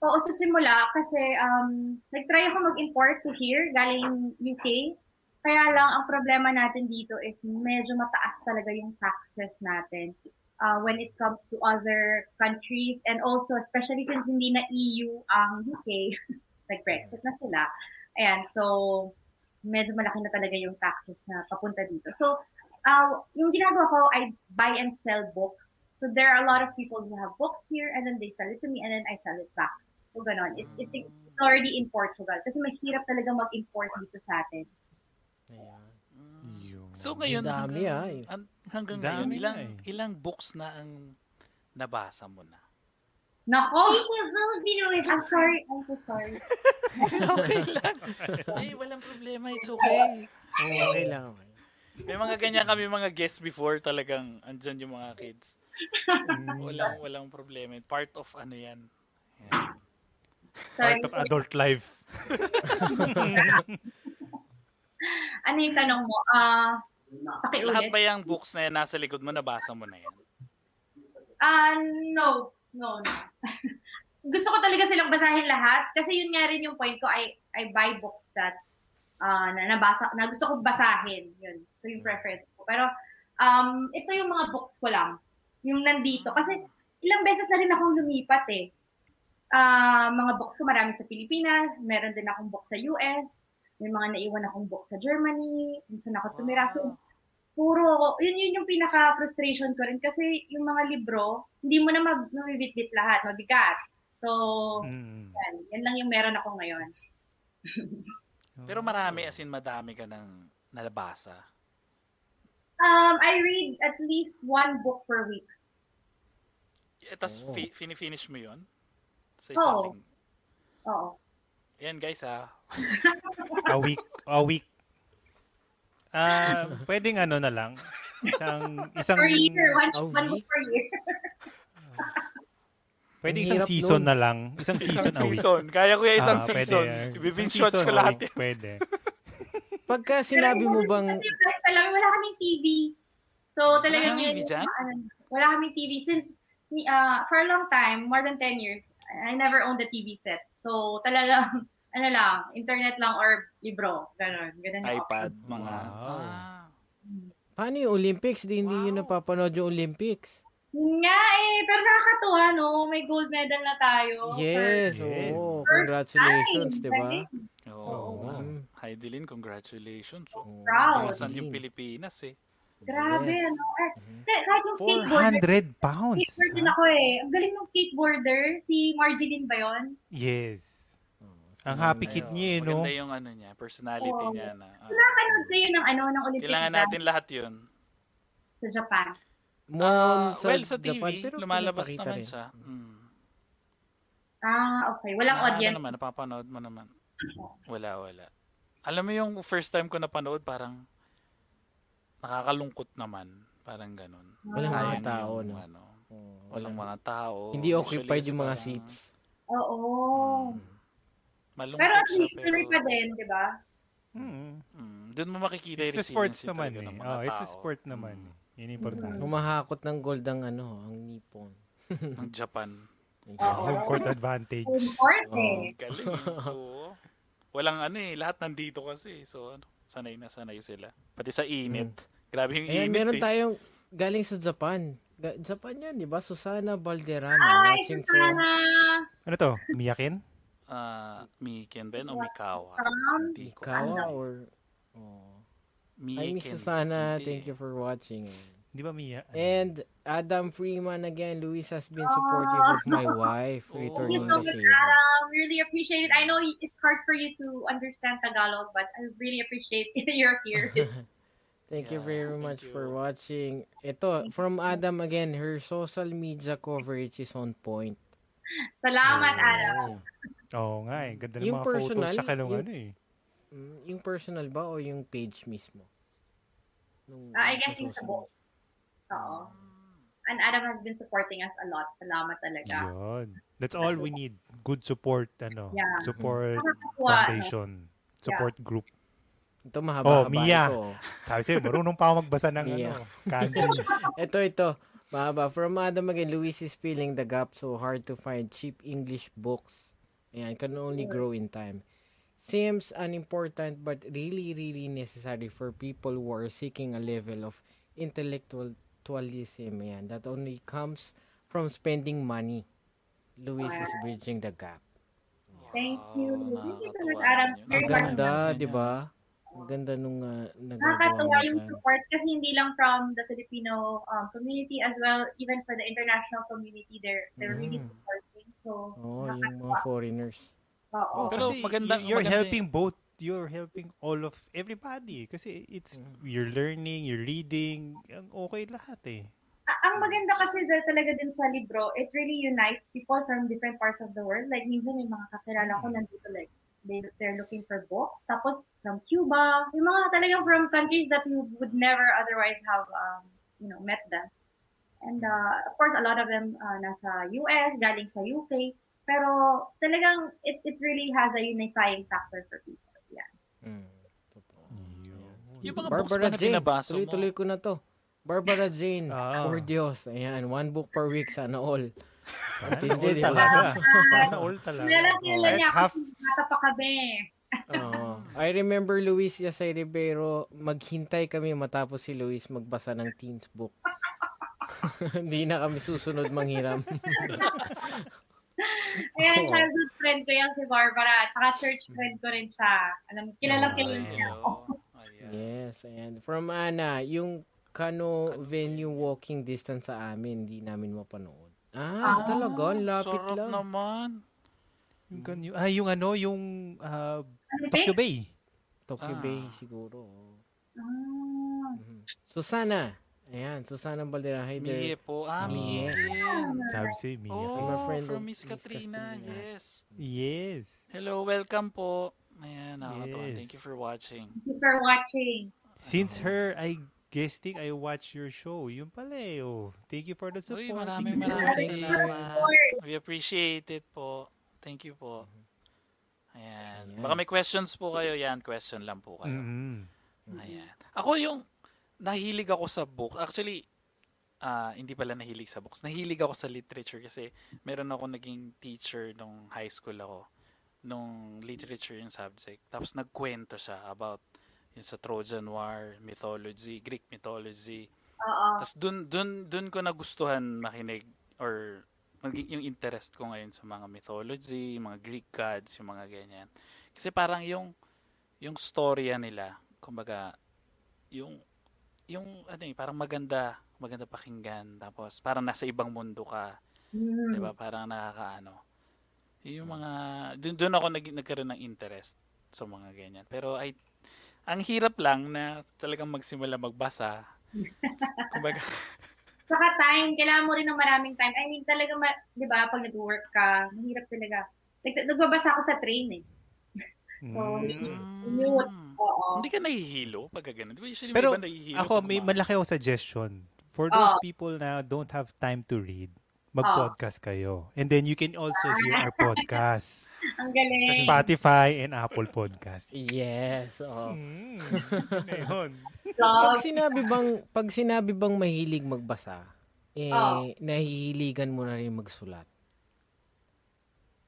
Oo, sa simula, kasi um, nag-try ako mag-import to here, galing UK. Kaya lang, ang problema natin dito is medyo mataas talaga yung taxes natin uh, when it comes to other countries. And also, especially since hindi na EU ang UK, nag-Brexit na sila. Ayan, so medyo malaki na talaga yung taxes na papunta dito. So, uh, yung ginagawa ko, I buy and sell books. So there are a lot of people who have books here and then they sell it to me and then I sell it back. So ganon. It, it, it's already in Portugal. Kasi mahirap talaga mag-import dito sa atin. Ayan. So ngayon, dami, hanggang, ah, eh. an- hanggang Dami ngayon, ilang, eh. ilang books na ang nabasa mo na? Nako! I'm sorry. I'm so sorry. okay lang. Eh, walang problema. It's okay. Oh, okay lang. Okay. May mga ganyan kami mga guests before talagang andyan yung mga kids. Walang walang problema. Part of ano yan. Yan. Part of adult life. Ano yung tanong mo? Ah, Lahat pakiulit. ba yung books na yan nasa likod mo, nabasa mo na yan? Ah, no. No, no. Gusto ko talaga silang basahin lahat kasi yun nga rin yung point ko I I buy books that ah, na nabasa na gusto ko basahin yun. So yung preference ko. Pero um ito yung mga books ko lang. Yung nandito kasi ilang beses na rin akong lumipat eh. Ah, mga books ko marami sa Pilipinas, meron din akong book sa US, may mga naiwan akong book sa Germany, kung saan ako tumira. So, puro, yun yun yung pinaka-frustration ko rin kasi yung mga libro, hindi mo na mabibitbit lahat, mabigat. So, Mm. yan, yan lang yung meron ako ngayon. Pero marami, as in madami ka ng nabasa. Um, I read at least one book per week. Eh, tas Oh. fi- fini-finish mo yun? Sa Oo. isang ling- Oo. Yan guys ha. A week. A week. Ah, pwedeng ano na lang. Isang isang Per year, one, A one book week? per year. Pwedeng Ang isang hirap season nun. na lang. Isang season a week. season. Kaya ko yung isang Ah, pwede season. yan. Ibibing Isang shots season ko lahat yan. Pwede. Pagka sinabi mo bang, Kasi sa lang, wala kaming TV. So, talagang Wala yun. TV ano, wala kaming TV since uh, for a long time, more than 10 years, I never owned a TV set. So, talagang, ano lang, internet lang or libro. Ganon yung iPad, mga... Wow. Ah. paano yung Olympics? Di hindi yun Wow. napapanood yung Olympics. Nga eh, pero nakakatuwa, no? May gold medal na tayo. Yes, Yes. Congratulations, di ba? Oo. Mm. Hi, Dylan. Congratulations. Oh, Proud. Nasaan yung. Pilipinas eh. Grabe, Yes. ano? Eh, Mhm. kahit yung skateboarder, 400 pounds. skateboard din ako eh. Ang galing ng skateboarder. Si Marjeline ba yun? Yes. Ang happy kid niya eh, no? Maganda yung ano niya, personality Oo. niya na. ah, Nakakanood kayo ng ano, ng Olympics kailangan dyan natin lahat yun. sa Japan. More on well, sa TV, Japan, pero lumalabas naman rin. siya. Mm. Ah, okay. Walang Na- audience. Ano naman, napapanood mo naman. Wala, wala. Alam mo yung first time ko napanood, parang nakakalungkot naman. Parang ganun. Walang Sayang mga tao, yung, no? ano, Oo, walang wala. mga tao. Hindi occupied yung mga parang, seats. Oo. mm, malungkot Pero at siya, least tuloy pa din, di ba? Mm. Mm, doon mo makikita It's yung the sports naman eh. ng mga Oh, it's the sport naman. Mm, Yun importante. Humahakot ng gold ang ano, ang Nippon. ng Japan. Oo. Home court advantage. Home court eh. Galing. Oo. Walang ano eh, lahat nandito kasi. So, ano, sanay na sanay sila. Pati sa init. Grabe yung Ayan, init meron eh. tayong galing sa Japan. Japan yan, di ba? Susana Valderrama Hi, watching Susana! Ano to? Miyakin? Ah, Miken Ben o Mikawa? From Hindi ko. from Ikawa or... Oh. Hi, Miss Miken. Susana. Hindi. Thank you for watching. Di ba Miya? And Adam Freeman again. Luis has been supportive of my wife Oh. Thank you so much, favor. Adam. Really appreciate it. I know it's hard for you to understand Tagalog, but I really appreciate you're here. Thank you Yeah, very thank much you. for watching. Ito, from Adam again, her social media coverage is on point. Salamat, Oh. Adam. Oo nga eh. Ganda ng Yung mga photos personal, sa kalong yung- ano eh. Mm, Yung personal ba o yung page mismo? Nung, Ah, I guess yung sa book. Oo. And Adam has been supporting us a lot. Salamat talaga. Yun. That's all we need. Good support, ano. Yeah. Support foundation. Support group. Ito mahaba-haba Oh, Mia. ito. Sabi sa'yo, marunong pa ako magbasa ng Yeah. ano, kanji. Ito, ito. Mahaba. From Adam again, Luis is filling the gap so hard to find cheap English books. Ayan, can only grow in time. Seems unimportant but really, really necessary for people who are seeking a level of intellectualism. Ayan, that only comes from spending money. Luis is bridging the gap. Thank you. Wow, Thank you so much, Ang much. ganda, di ba? Ang ganda nung uh, nagagawa Nakakatuwa mo yung support kasi hindi lang from the Filipino um, community as well, even for the international community, they're they're really Mm. supporting. So, Oo, yung mga foreigners. Oo. Pero Kasi maganda- you're maganda helping both. You're helping all of everybody. Kasi it's, Mm. you're learning, you're reading. Ang okay lahat eh. Ang maganda kasi da- talaga din sa libro, it really unites people from different parts of the world. Like, minsan may mga kakilala ko nandito, like, they, they're looking for books. Tapos, from Cuba, yung mga talagang from countries that you would never otherwise have, um, you know, met them. And, uh, of course, a lot of them uh, nasa US, galing sa UK. Pero, talagang, it, it really has a unifying factor for people. Yeah. Mm, totoo. Yung mga books Barbara ba na Jane, pinabasa mo? tuloy-tuloy ko na to. Barbara Jane, Ah. for Diyos. Ayan, one book per week, sana all. Sana all talaga. Sana all talaga. Kilala Kahit niya ako, half, bata pa kami. Oo. I remember Luis Yasay Rivero, maghintay kami matapos si Luis magbasa ng teens book. Hindi na kami susunod manghiram. Ayan, Oo. childhood friend ko yan si Barbara. Tsaka church friend ko rin siya. Alam, kilala Ay, kilala niya ako. yes, ayan. From Ana, yung Kano venue walking distance sa amin, hindi namin mapanood. Ah, Ah, talaga? Lapit Sarap lang. naman. yung, ganyo- ah, yung ano, yung Ano, Tokyo? Bay. Tokyo Ah. Bay siguro. Ah. Mhm. Susana. Ayan, Susana Baldera. Hi Mie there. po. Ah, Mie. Mie. Sabi si Mia. Oh, From a friend from Miss Katrina. Katrina. Yes. Yes. Hello, welcome po. Ayan, nakakatawa. Yes. Thank you for watching. Thank you for watching. Since her I guesting, I watch your show. Yun pala eh. Oh. Thank you for the support. Uy, Thank maraming you. maraming salamat. We appreciate it po. Thank you po. Ayan. Ayan. Baka may questions po kayo. Yan, question lang po kayo. Mm-mm. Ayan. Ako yung nahilig ako sa book. Actually, ah hindi pala nahilig sa books. Nahilig ako sa literature kasi meron ako naging teacher nung high school ako. Nung literature yung subject. Tapos nagkwento siya about yung sa Trojan War, mythology, Greek mythology. Oo. Tapos dun, dun, dun ko nagustuhan makinig or yung interest ko ngayon sa mga mythology, mga Greek gods, yung mga ganyan. Kasi parang yung yung storya nila, kumbaga yung yung ano eh, parang maganda, maganda pakinggan. Tapos parang nasa ibang mundo ka, Mm. 'di ba? Parang nakakaano. Yung mga dun, dun ako nag, nagkaroon ng interest sa mga ganyan. Pero ay ang hirap lang na talagang magsimula magbasa. kumbaga, Saka time, kailangan mo rin ng maraming time. I mean, talaga, ma- di ba, pag nag-work ka, mahirap talaga. Nag- nagbabasa ako sa train eh. So, Mm. Oo. Hindi ka nahihilo pag ganun. Di ba usually Pero may iba nahihilo? Ako, may uma- malaki akong suggestion. For those Oh. people na don't have time to read, mag-podcast kayo. And then you can also hear our podcast Ang sa galing. Spotify and Apple Podcast. Yes, oo. Mm, yun na yun. Pag sinabi bang pag sinabi bang mahilig magbasa, eh Oo. nahihiligan mo na rin magsulat.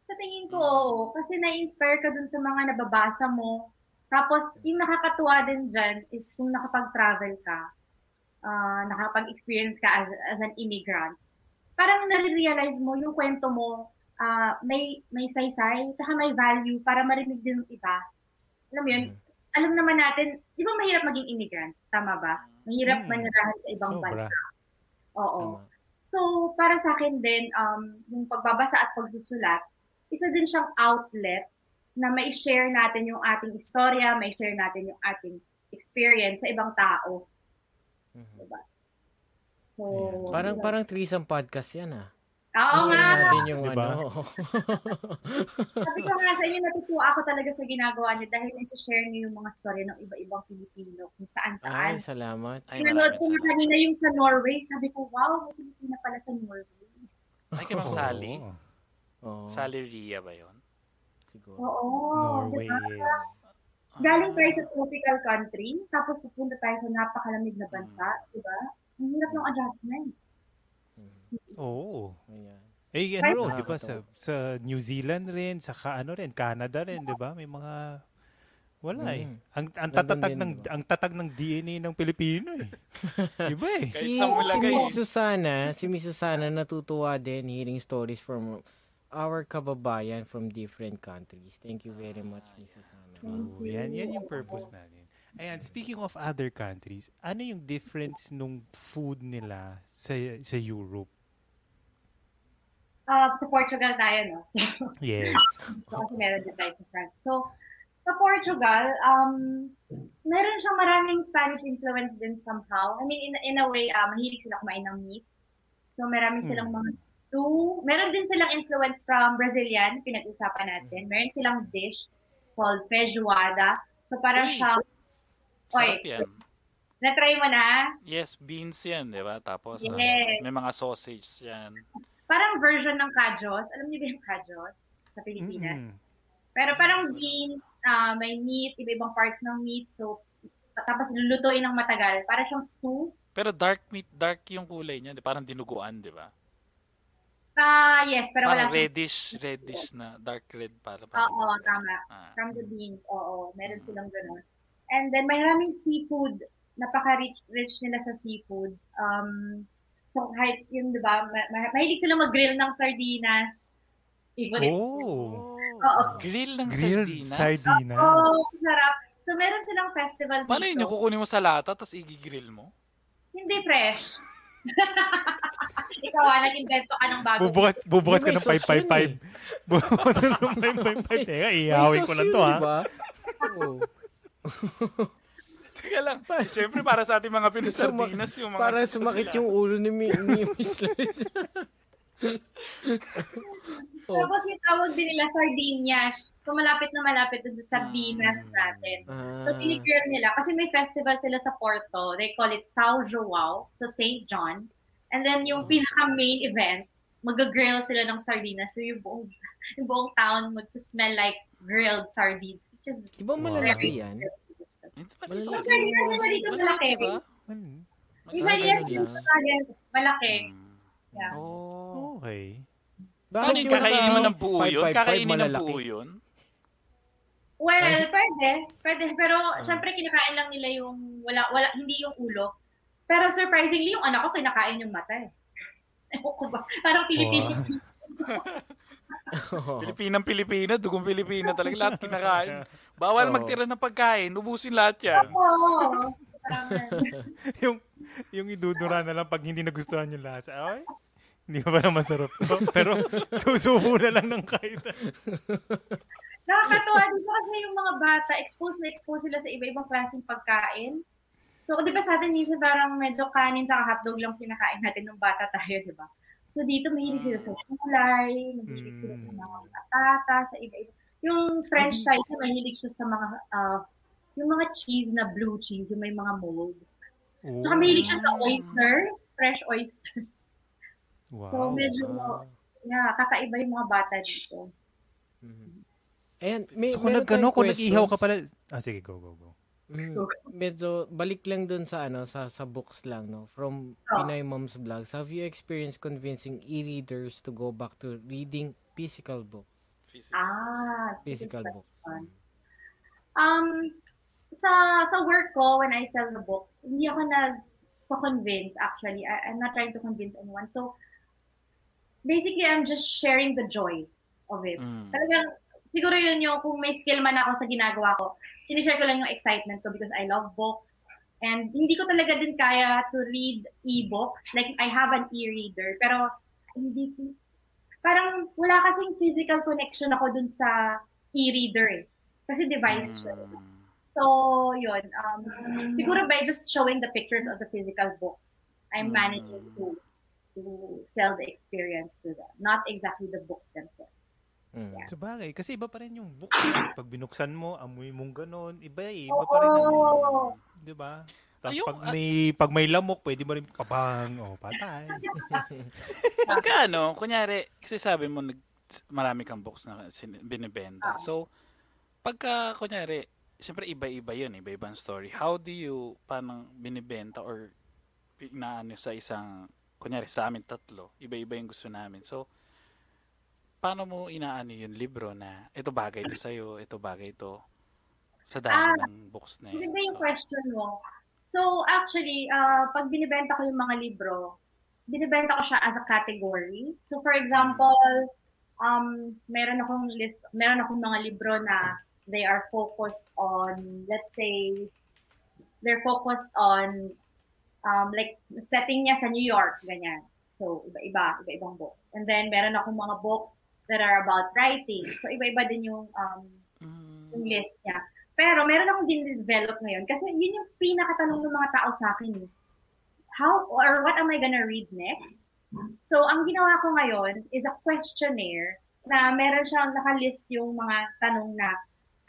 Sa tingin ko, oo. kasi na-inspire ka dun sa mga nababasa mo. Tapos, yung nakakatuwa din dyan is kung nakapag-travel ka. uh, nakapag-experience ka as, as an immigrant, parang nare-realize mo yung kwento mo, uh, may may saysay, tsaka may value para marinig din ng iba. Alam mo yun, Mm. alam naman natin, di ba mahirap maging immigrant? Tama ba? Mahirap Mm. manirahan sa ibang Sobra. bansa. Oo. Tama. So, para sa akin din, um, yung pagbabasa at pagsusulat, isa din siyang outlet na may share natin yung ating istorya, may share natin yung ating experience sa ibang tao. Mhm. So, Parang parang threesome podcast yan ah. Oo nga. natin yung Diba? ano. Sabi ko nga sa inyo, natutuwa ako talaga sa ginagawa niyo dahil nai-share niyo yung mga story ng iba-ibang Pilipino kung saan-saan. Ay, salamat. Ay, Pinanood ko nga kanina yung sa Norway. Sabi ko, wow, may Pilipina pala sa Norway. Ay, kay Ma'am Sally. Oo. Oo, Sally Ria ba yun? Siguro. Oo. Norway, diba? yes. Galing tayo sa tropical country, tapos pupunta tayo sa napakalamig na bansa, di ba? Ang hirap ng adjustment. Oo. Ayan. Eh, ano, di ba, sa, sa New Zealand rin, sa ano rin, Canada rin, di ba? May mga, wala eh. Mm. Ang, ang Nandun tatatag ng, diba? ang tatag ng DNA ng Pilipino eh. Iba eh. Si, si. Miss Susana, si Miss Susana natutuwa din hearing stories from our kababayan from different countries. Thank you very much, Miss Susana. Oo, yan, yan yung purpose natin. Ayan, speaking of other countries, ano yung difference nung food nila sa sa Europe? Ah, sa Portugal tayo, no? So, Yes. so kasi meron din tayo sa France. So, sa Portugal, um, meron siyang maraming Spanish influence din somehow. I mean, in, in a way, uh, mahilig sila kumain ng meat. So, marami silang mga stew. Meron din silang influence from Brazilian, pinag-usapan natin. Meron silang dish called feijoada. So, parang Sarap Oy. yan. na-try mo na? Yes, beans yan, di ba? Tapos, ano, Yes. may mga sausage yan. Parang version ng kajos. Alam niyo ba yung kajos sa Pilipinas? Mm-mm. Pero parang beans, ah, may meat, iba-ibang parts ng meat. So, tapos lulutuin ng matagal. Para siyang stew. Pero dark meat, dark yung kulay niya. di- Parang dinuguan, di ba? Ah, yes, pero wala Parang siyang... reddish, reddish na, dark red para. Oo, tama. Ah. From the beans, oo. Meron silang ganun. And then, may maraming seafood. Napaka-rich rich nila sa seafood. Um, so, kahit yun, di ba, ma- ma- mahilig sila mag-grill ng sardinas. Favorite. Oh. Oo. Grill ng Grilled sardinas. sardinas. Oh, sarap. So, meron silang festival Paano yun? dito. Kukunin mo sa lata, tapos i-grill mo? Hindi fresh. Ikaw, ah, nag-invento ka ng bago. Bubukas, bubukas ka May ng sauce yun 555. Bubukas ka ng 555. Teka, ihawin ko lang to ha. Diba? Oo. Teka lang. Siyempre, para sa ating mga Pinosardinas, yung mga... Para sumakit yung ulo ni, ni Miss Liz. oh. Tapos yung tawag din nila sardinas. So malapit na malapit dun sa sardinas Mm. natin. Ah. So pinigrill nila. Kasi may festival sila sa Porto. They call it São João. So St. John. And then yung pinaka-main event, mag-grill sila ng sardinas. So yung buong, yung buong town mag-smell like grilled sardines. Which is Di ba malalaki yan? Dito? Yung sardinas nila dito malaki. Hmm. Yung sardinas akin, malaki. Yeah. Oh. Okay. Paano yung kakainin mo ng buo yun? 555 Kakainin ng buo yun? Well, pwede. Pwede. Pero Ah. syempre kinakain lang nila yung wala wala hindi yung ulo. Pero surprisingly yung anak ko kinakain yung mata eh. Ewan ko ba? Parang Pilipino. Oh. Pilipinang Pilipina, dugong Pilipina talaga. Lahat kinakain. Bawal Oo. magtira ng pagkain. Ubusin lahat yan. Oo. Parang, yung, yung idudura na lang pag hindi nagustuhan yung lasa. Ay, hindi pa naman sarap to. Pero susubo na lang ng kahit. nakakatuwa dito kasi yung mga bata, exposed na exposed sila sa iba-ibang klaseng pagkain. So, di ba sa atin minsan parang medyo kanin sa hotdog lang kinakain natin nung bata tayo, di ba? So, dito mahilig sila sa gulay, mahilig sila sa mga patata, sa iba-iba. Yung french fries, mahilig siya sa mga, ah, yung mga cheese na blue cheese, yung may mga mold. Oh, So, mahilig siya sa oysters, fresh oysters. Wow. So, medyo, yeah, kakaiba yung mga bata dito. Mhm. Ayan, may, so kung tayong kung nag-ihaw ka pala. Ah, sige, go, go, go. Mm, medyo balik lang dun sa ano sa sa books lang no from Oh. Pinoy Moms Vlogs have you experienced convincing e-readers to go back to reading physical books Ah, sige. physical books Um, sa sa work ko, when I sell the books, hindi ako nag convince, actually. I, I'm not trying to convince anyone. So, basically, I'm just sharing the joy of it. Mm. Talagang, siguro yun yung, kung may skill man ako sa ginagawa ko, sinishare ko lang yung excitement ko because I love books. And hindi ko talaga din kaya to read e-books. Like, I have an e-reader, pero hindi ko, parang wala kasing physical connection ako dun sa e-reader eh. Kasi device siya. Mm. So, yun. Um, siguro by just showing the pictures of the physical books, I'm Mm. managing to to sell the experience to them. Not exactly the books themselves. Mm. Yeah. Sa bagay, kasi iba pa rin yung book. eh. Pag binuksan mo, amoy mong ganun. Iba eh. Iba pa rin yung, di ba? Tapos Ayun, pag ah- may, pag may lamok, pwede mo rin papang. Oh, patay. Pagka ano, kunyari, kasi sabi mo, nag, marami kang books na sin- binibenta. Oo. So, pagka, kunyari, siyempre iba-iba yun, iba-ibang story. How do you, parang binibenta or inaano sa isang, kunyari sa amin tatlo, iba-iba yung gusto namin. So, paano mo inaano yung libro na ito bagay ito sa'yo, ito bagay ito sa dami Ah, ng books na yun. Yung So, question mo. So, actually, uh, pag binibenta ko yung mga libro, binibenta ko siya as a category. So, for example, um, meron akong list, meron akong mga libro na they are focused on, let's say, they're focused on, um, like, setting niya sa New York, ganyan. So, iba-iba, iba-ibang book. And then, meron akong mga book that are about writing. So, iba-iba din yung, um, mm, yung list niya. Pero meron akong din-develop ngayon kasi yun yung pinakatanong ng mga tao sa akin. eh. How or what am I gonna read next? So, ang ginawa ko ngayon is a questionnaire na meron siyang nakalist yung mga tanong na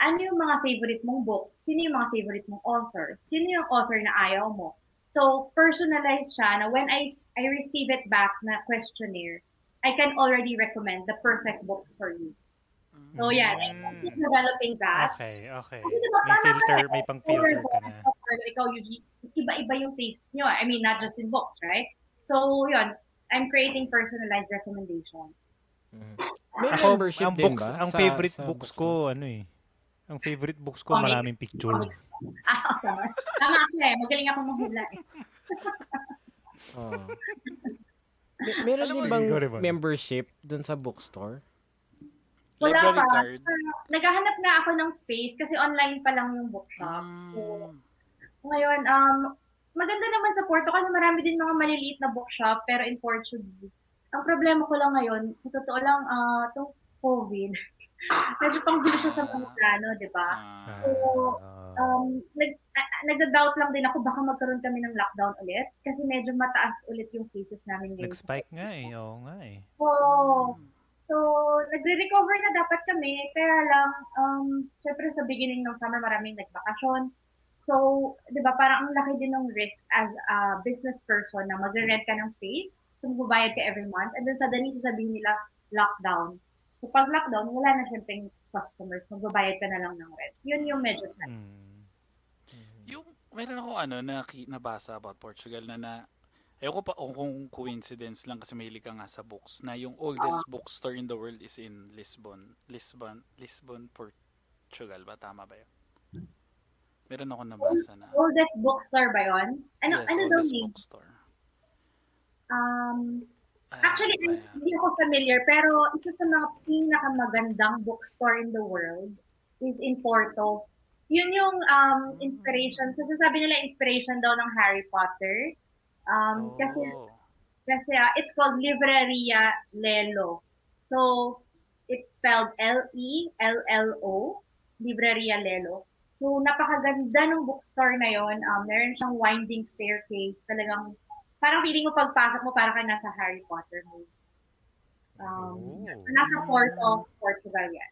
ano yung mga favorite mong book? Sino yung mga favorite mong author? Sino yung author na ayaw mo? So, personalized siya na when I, I receive it back na questionnaire, I can already recommend the perfect book for you. So, yeah, I'm still developing that. Okay, okay. Kasi diba, May filter, kaya- may pang-filter ka na. Ikaw, iba-iba yung taste nyo. I mean, not just in books, right? So, yun, I'm creating personalized recommendation. Mm. May Ako, membership ang din books, ba? ang sa- favorite sa books bookstore? ko, ano eh. Ang favorite books ko, Comics. maraming picture. Comics. Ah, tama. Tama ako eh. Magaling ako manghula eh. Oo. May- Meron Alam din bang membership dun sa bookstore? Wala library pa. card. Naghahanap na ako ng space kasi online pa lang yung bookshop. So, Mm, ngayon, um, maganda naman sa Portugal, marami din mga maliliit na bookshop, pero in Portuguese. Ang problema ko lang ngayon, sa totoo lang, ah, itong COVID, medyo pang gulo siya sa mga plano, di ba? ah, So, um, nag, uh, nagda-doubt lang din ako baka magkaroon kami ng lockdown ulit kasi medyo mataas ulit yung cases namin ngayon. nag-spike nga eh. Oo nga eh. So, so nagre-recover na dapat kami, kaya lang, um, syempre sa beginning ng summer maraming nagbakasyon. So, di ba, parang ang laki din ng risk as a business person na magre-rent ka ng space, so magbabayad ka every month, and then suddenly sasabihin nila lockdown. So, pag lockdown, wala na syempre customers, magbabayad ka na lang ng rent. Yun yung medyo Mm. Yung, meron ako ano, na, nabasa about Portugal na na, ayoko pa kung, kung coincidence lang kasi mahilig ka nga sa books, na yung oldest bookstore in the world is in Lisbon. Lisbon, Lisbon, Portugal ba? Tama ba yun? Meron ako nabasa na. Oldest bookstore ba yun? Ano, yes, ano daw oldest name? bookstore. Um, actually, ano ba yan? hindi ako familiar, pero isa sa mga pinakamagandang bookstore in the world is in Porto. Yun yung um, inspiration. So, sasabi nila inspiration daw ng Harry Potter. Um, Kasi, Oh. kasi ah, it's called Libreria Lelo. So, it's spelled L-E-L-L-O, Libreria Lelo. So, napakaganda ng bookstore na yon. Um, meron siyang winding staircase. Talagang, parang feeling mo pagpasok mo, parang ka nasa Harry Potter movie. Um, Oh. nasa Porto, Portugal yan.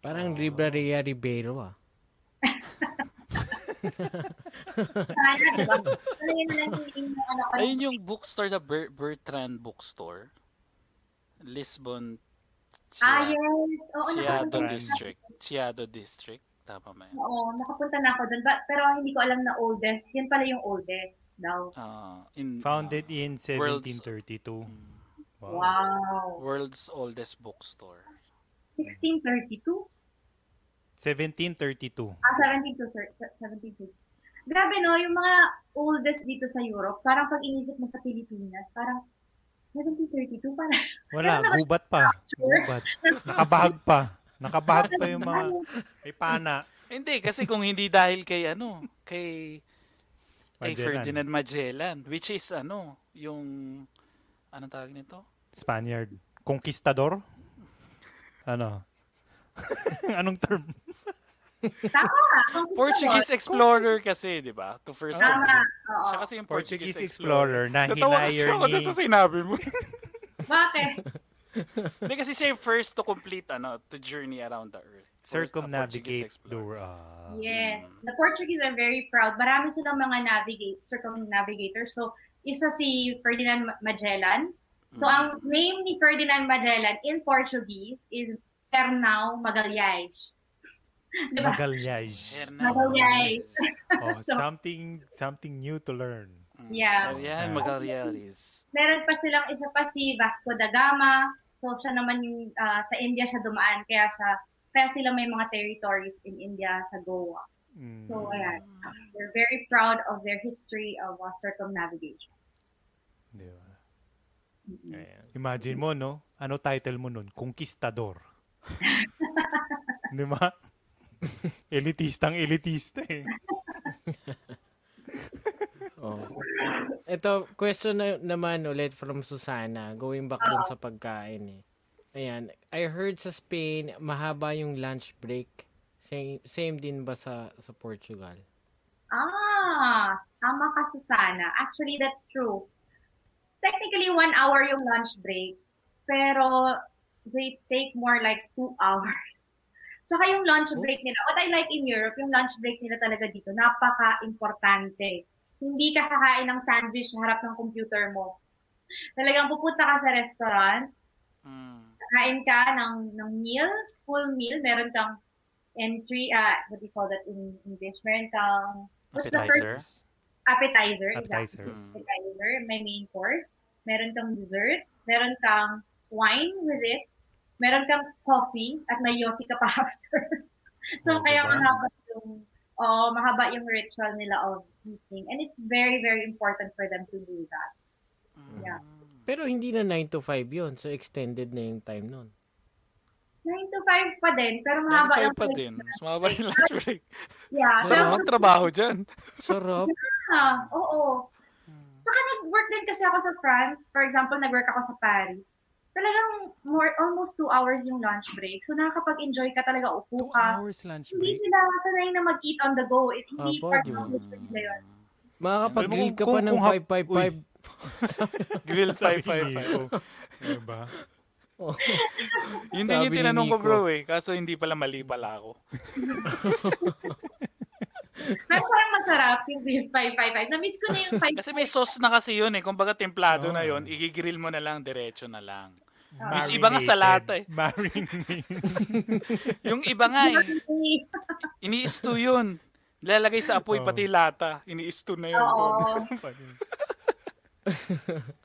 Parang Libreria Ribeiro ah. Sana? Ano na ano ko. Ayun yung bookstore, the Ber- Bertrand Bookstore. Lisbon, Ah, Chia- yes. Oo, Chiado na- District. Chiado District. Tama ba yan? Oo, nakapunta na ako dyan. But, pero hindi ko alam na oldest. Yan pala yung oldest daw. Ah, in, Founded ah, in World's- 1732. mm, Wow. Wow. World's oldest bookstore. 1632? 1732. Ah, 17 to 30, 17 to. grabe no, yung mga oldest dito sa Europe, parang pag inisip mo sa Pilipinas, parang 1732 parang Wala, gubat pa. Gubat. Nakabahag pa. Nakabahag pa yung mga may pana. Hindi, kasi kung hindi dahil kay ano, kay, kay Magellan. Ferdinand Magellan, which is ano, yung, anong tawag nito? Spaniard. Conquistador? Ano? Anong term? Tama. Portuguese explorer kasi, di ba? To first Tama. country. Oo. Siya kasi yung Portuguese, Portuguese explorer. explorer na Natawa kasi ako ni... sa sinabi mo. Bakit? Hindi kasi siya yung first to complete, ano, to journey around the earth. Portuguese Circumnavigate explorer. door. ah. Yes. The Portuguese are very proud. Marami silang mga navigate, circumnavigators. So, isa si Ferdinand Ma- Magellan. So, Mm. ang name ni Ferdinand Magellan in Portuguese is Fernão Magalhães. Diba? Magalhães. Magalhães. Oh, So- something something new to learn. Mm. Yeah. Yan, Magalhães. Meron pa silang isa pa si Vasco da Gama. So, siya naman yung ah, sa India siya dumaan. Kaya siya, kaya sila may mga territories in India sa Goa. Mm. So, ayan. They're very proud of their history of uh, circumnavigation. Di ba? Ayan. Imagine mo, no? Ano title mo nun? Conquistador. Di ba? Elitistang elitista eh. Oh. Ito, question na, naman ulit from Susana, going back dun sa pagkain eh. Ayan, I heard sa Spain, mahaba yung lunch break. Same, same din ba sa sa Portugal? Ah, tama ka, Susana. Actually, that's true. Technically, one hour yung lunch break. Pero, they take more like two hours. Saka yung lunch break nila, what I like in Europe, yung lunch break nila talaga dito, napaka-importante. Hindi ka kakain ng sandwich sa harap ng computer mo. Talagang pupunta ka sa restaurant, Mm. kain ka ng, ng meal, full meal, meron kang entry, uh, what do you call that in English? Meron kang, what's the first Appetizer. appetizer, Appetizer. exactly. appetizer, may main course, meron kang dessert, meron kang wine with it, meron kang coffee, at may yosi ka pa after. so, Oh, kaya diba? mahaba yung, oh, mahaba yung ritual nila of eating. And it's very, very important for them to do that. Mm. Yeah. Pero hindi na 9 to 5 yon so extended na yung time nun. 9 to 5 pa din, pero mahaba 95 yung pa din. Mas mahaba yung lunch break. Yeah, Sarap pero magtrabaho dyan. Sarap. Ah, oo. Saka nag-work din kasi ako sa France. For example, nag-work ako sa Paris. Talagang more, almost two hours yung lunch break. So, nakakapag-enjoy ka talaga. Upo Two ka. hours lunch Hindi break. sila sanay na mag-eat on the go. It, hindi Apo, part ng gusto nila yun. Makakapag-grill ka pa ng kung hap- 555. Grill Sabi 555. ni Nico. Diba? Yun din yung tinanong ko bro eh. Kaso hindi pala mali pala ako. Pero parang masarap yung beef 555. Na-miss ko na yung 5 Kasi may sauce na kasi yun eh. Kung baga templado na Oo. yun, igigrill mo na lang, diretso na lang. Ah. Yung iba nga sa lata eh. Marinated. Yung iba nga eh, ini-stew yun. Lalagay sa apoy Oo. pati lata. Ini-stew na yun. Oo.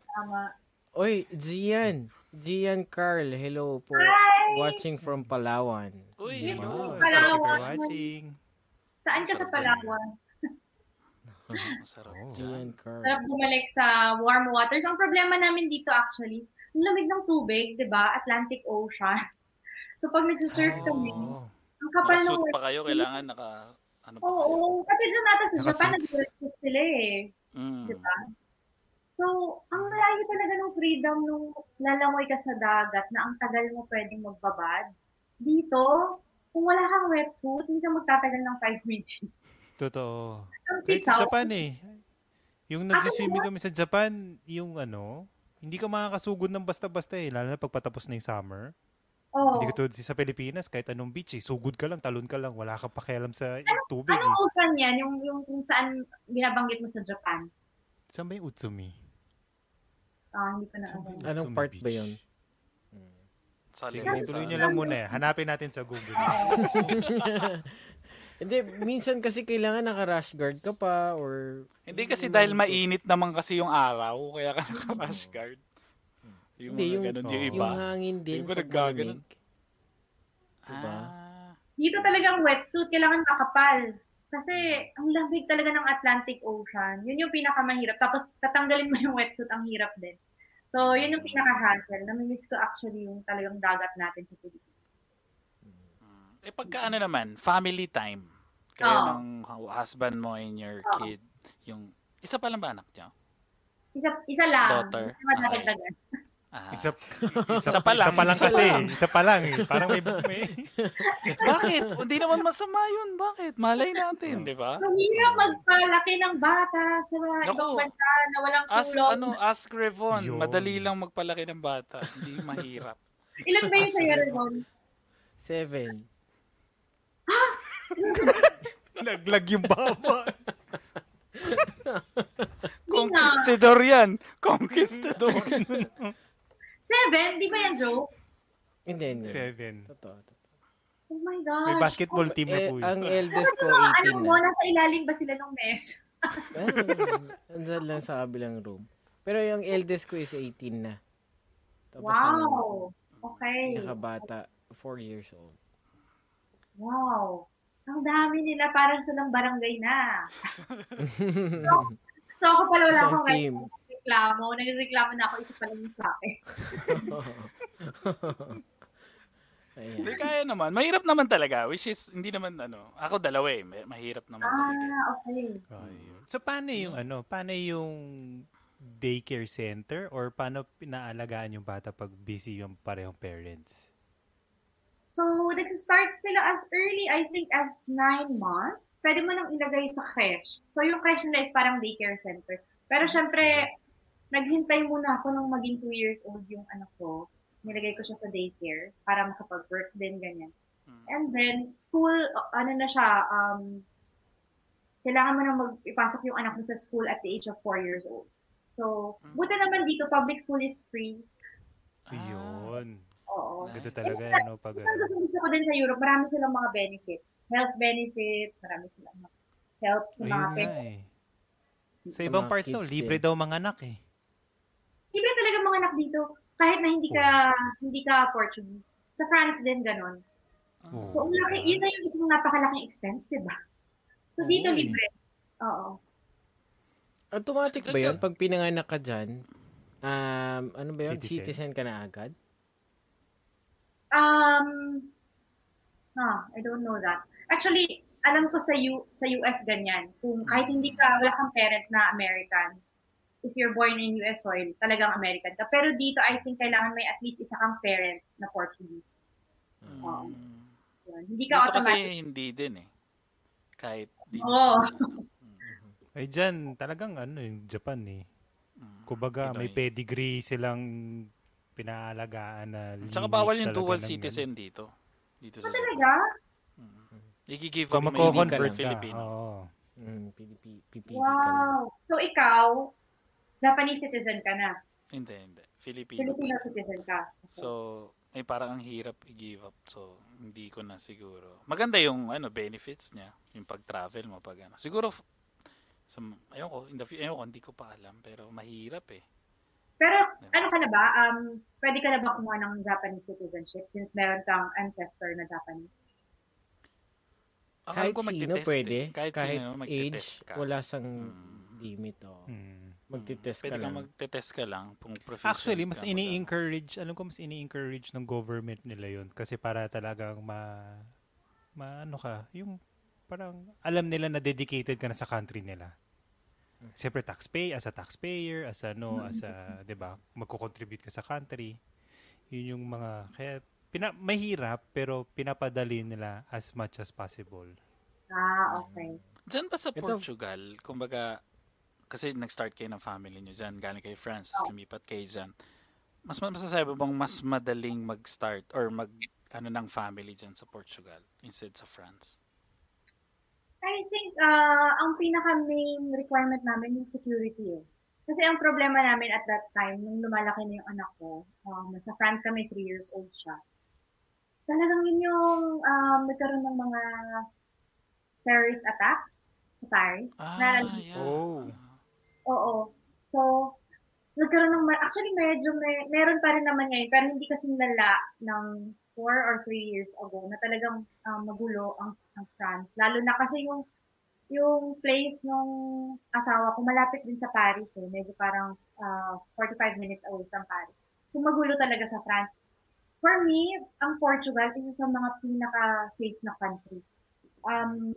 Tama. Oy, Gian. Gian Carl, hello po. Hi! Watching from Palawan. Uy, Miss Wow. Palawan. watching. Saan ka sa Palawan? masarap. Oh. Gian Carl. Sarap bumalik sa warm waters. Ang problema namin dito actually, ang lamig ng tubig, di ba? Atlantic Ocean. So pag nagsusurf kami, Oh. ang kapal ng Nakasuit pa kayo, kailangan naka, ano pa Oo, kayo. pati dyan natin sa Japan, Nakasuits. nag sila eh. Mm. Di ba? So, ang layo talaga ng freedom nung lalangoy ka sa dagat na ang tagal mo pwedeng magbabad. Dito, kung wala kang wetsuit, hindi ka magtatagal ng 5 minutes. Totoo. Ang Kahit sa Japan eh. Yung nag-swimming kami sa Japan, yung ano, hindi ka makakasugod ng basta-basta eh. Lalo na pagpatapos na yung summer. oh. Hindi ka tulad sa Pilipinas, kahit anong beach eh. Sugod ka lang, talon ka lang. Wala ka pakialam sa tubig Anong eh. ocean yan? Yung, yung kung saan binabanggit mo sa Japan? Saan ba yung Utsumi? Ah, hindi ko na ba alam. Anong Utsumi part ba Beach? yun? Sa Sige, tuloy nyo lang muna eh. Hanapin natin sa Google. Hindi, minsan kasi kailangan naka-rash guard ka pa or Hindi kasi dahil mainit naman kasi yung araw, kaya ka naka-rash guard. Yung Hindi, yung- ganun, yung iba. yung hangin din. Yung iba naggaganon. Diba? Ah. Dito talagang wetsuit, kailangan makapal. Kasi ang lamig talaga ng Atlantic Ocean. Yun yung pinakamahirap. Tapos tatanggalin mo yung wetsuit, ang hirap din. So, yun yung pinaka-hassle. Namimiss ko actually yung talagang dagat natin sa Pilipinas. Eh pagka ano naman, family time. Kayo Oo. ng husband mo and your Oo. kid. Yung, isa pa lang ba anak niyo? Isa, isa lang. Daughter. Madadagdagan. Ah. Isa, isa, Isa pa lang, Isa pa lang isa kasi. lang. Isa pa lang eh. Parang may, may Bakit? Hindi naman masama yun. Bakit? Malay natin, di ba? Mahirap magpalaki ng bata sa mga Naku. ibang bansa na walang Ask, tulong. ano, ask Revon. Yun. Madali lang magpalaki ng bata. Hindi mahirap. Ilan ba yung Ask sa'yo, Revon. Seven. laglag yung baba. Conquistador yan. Conquistador. Seven? Di ba yan joke? Hindi, hindi. Seven. Totoo. totoo. Oh my God. May basketball team na Eh, po ang yun. eldest ko, Ano, 18 ano mo, na. nasa ilalim ba sila ng mess? Andyan lang sa kabilang room. Pero yung eldest ko is 18 na. Tapos Wow. yung Okay. nakabata, 4 years old. Wow. Ang dami nila, parang silang barangay na. so, so ako pala wala akong right reklamo. Nagreklamo na ako, isa pa lang yung sa akin. Hindi kaya naman. Mahirap naman talaga. Which is, hindi naman ano. Ako dalawa eh. May- Mahirap naman talaga. Ah, okay. Ayun. So, paano yung ano? Paano yung daycare center or paano pinaalagaan yung bata pag busy yung parehong parents? So, nagsistart sila as early, I think, as nine months. Pwede mo nang ilagay sa creche. So, yung creche nila is parang daycare center. Pero syempre, naghintay muna ako nung maging two years old yung anak ko. Nilagay ko siya sa daycare para makapag-work din, ganyan. Hmm. And then, school, ano na siya, um, kailangan mo na mag-ipasok yung anak mo sa school at the age of four years old. So, Hmm. buta naman dito, public school is free. Ah. Oo. Ganda talaga, no? Pag, Ito ang gusto, gusto ko din sa Europe, marami silang mga benefits. Health benefits, marami silang mga help sa mga ayun parents. eh. Sa ibang mga parts daw, kids libre din. daw mga anak eh. Libre talaga mga anak dito, kahit na hindi ka hindi ka Portuguese. Sa France din ganon. Oo. So, ang laki, yun na yung isang napakalaking expense, di ba? So, dito Oo eh. libre. Oo. Automatic ba yun? Pag pinanganak ka dyan, um, ano ba yun? Citizen. Citizen, ka na agad? Um, huh, I don't know that. Actually, alam ko sa U, sa US ganyan. Kung kahit hindi ka, wala kang parent na American, if you're born in US soil, talagang American ka. Pero dito, I think kailangan may at least isa kang parent na Portuguese. Mm. Yun. Hindi ka Dito kasi automatic. hindi din eh. Kahit dito. Oo. Ay dyan, talagang ano yung Japan eh. Mm. Kumbaga, may pedigree silang pinaalagaan na Tsaka bawal yung dual ng citizen dito. Dito sa So, talaga? Mm. I-give Kung up mo magko-convert yung ka. Filipino. Oo. Mm. Wow. So, ikaw, Japanese citizen ka na. Hindi, hindi. Filipino. Filipino citizen ka. So, ay parang ang hirap i-give up. So, hindi ko na siguro. Maganda yung ano benefits niya, yung pag-travel mo pag ano. Siguro sa ayun ko, in the fu- ayun ko, hindi ko pa alam pero mahirap eh. Pero, ano ka na ba? Um, pwede ka na ba kumuha ng Japanese citizenship since meron kang ancestor na Japanese? Ang Kahit ko sino magte-test pwede. eh. Kahit, Kahit sino age, magte-test ka. wala sang Mm. limit. Oh. Hmm. Magtitest Pwede ka kang lang. magte-test ka lang kung Actually, mas ini-encourage, alam ko mas ini-encourage ng government nila yun kasi para talagang ma, ma ano ka, yung parang alam nila na dedicated ka na sa country nila. Siyempre taxpay, as a taxpayer, as a no, as a, 'di ba, magko-contribute ka sa country. Yun yung mga kaya pina, mahirap pero pinapadali nila as much as possible. Ah, okay. Diyan ba sa Ito- Portugal, kumbaga, kasi nag-start kayo ng family nyo dyan, galing kayo France, Oh. lumipat kayo dyan. Mas ma- masasabi bang mas madaling mag-start or mag ano ng family dyan sa Portugal instead sa France? I think uh, ang pinaka-main requirement namin yung security eh. Kasi ang problema namin at that time, nung lumalaki na yung anak ko, um, nasa France kami, 3 years old siya. Talagang yun yung um, nagkaroon ng mga terrorist attacks sa Paris. Ah, Na- yeah. Oh. Oo. So, nagkaroon ng, ma- actually medyo may, meron pa rin naman ngayon, pero hindi kasi nala ng 4 or 3 years ago na talagang um, magulo ang, ang France. Lalo na kasi yung yung place nung asawa ko, malapit din sa Paris eh. Medyo parang uh, 45 minutes away from Paris. So, magulo talaga sa France. For me, ang Portugal, isa sa mga pinaka-safe na country. Um,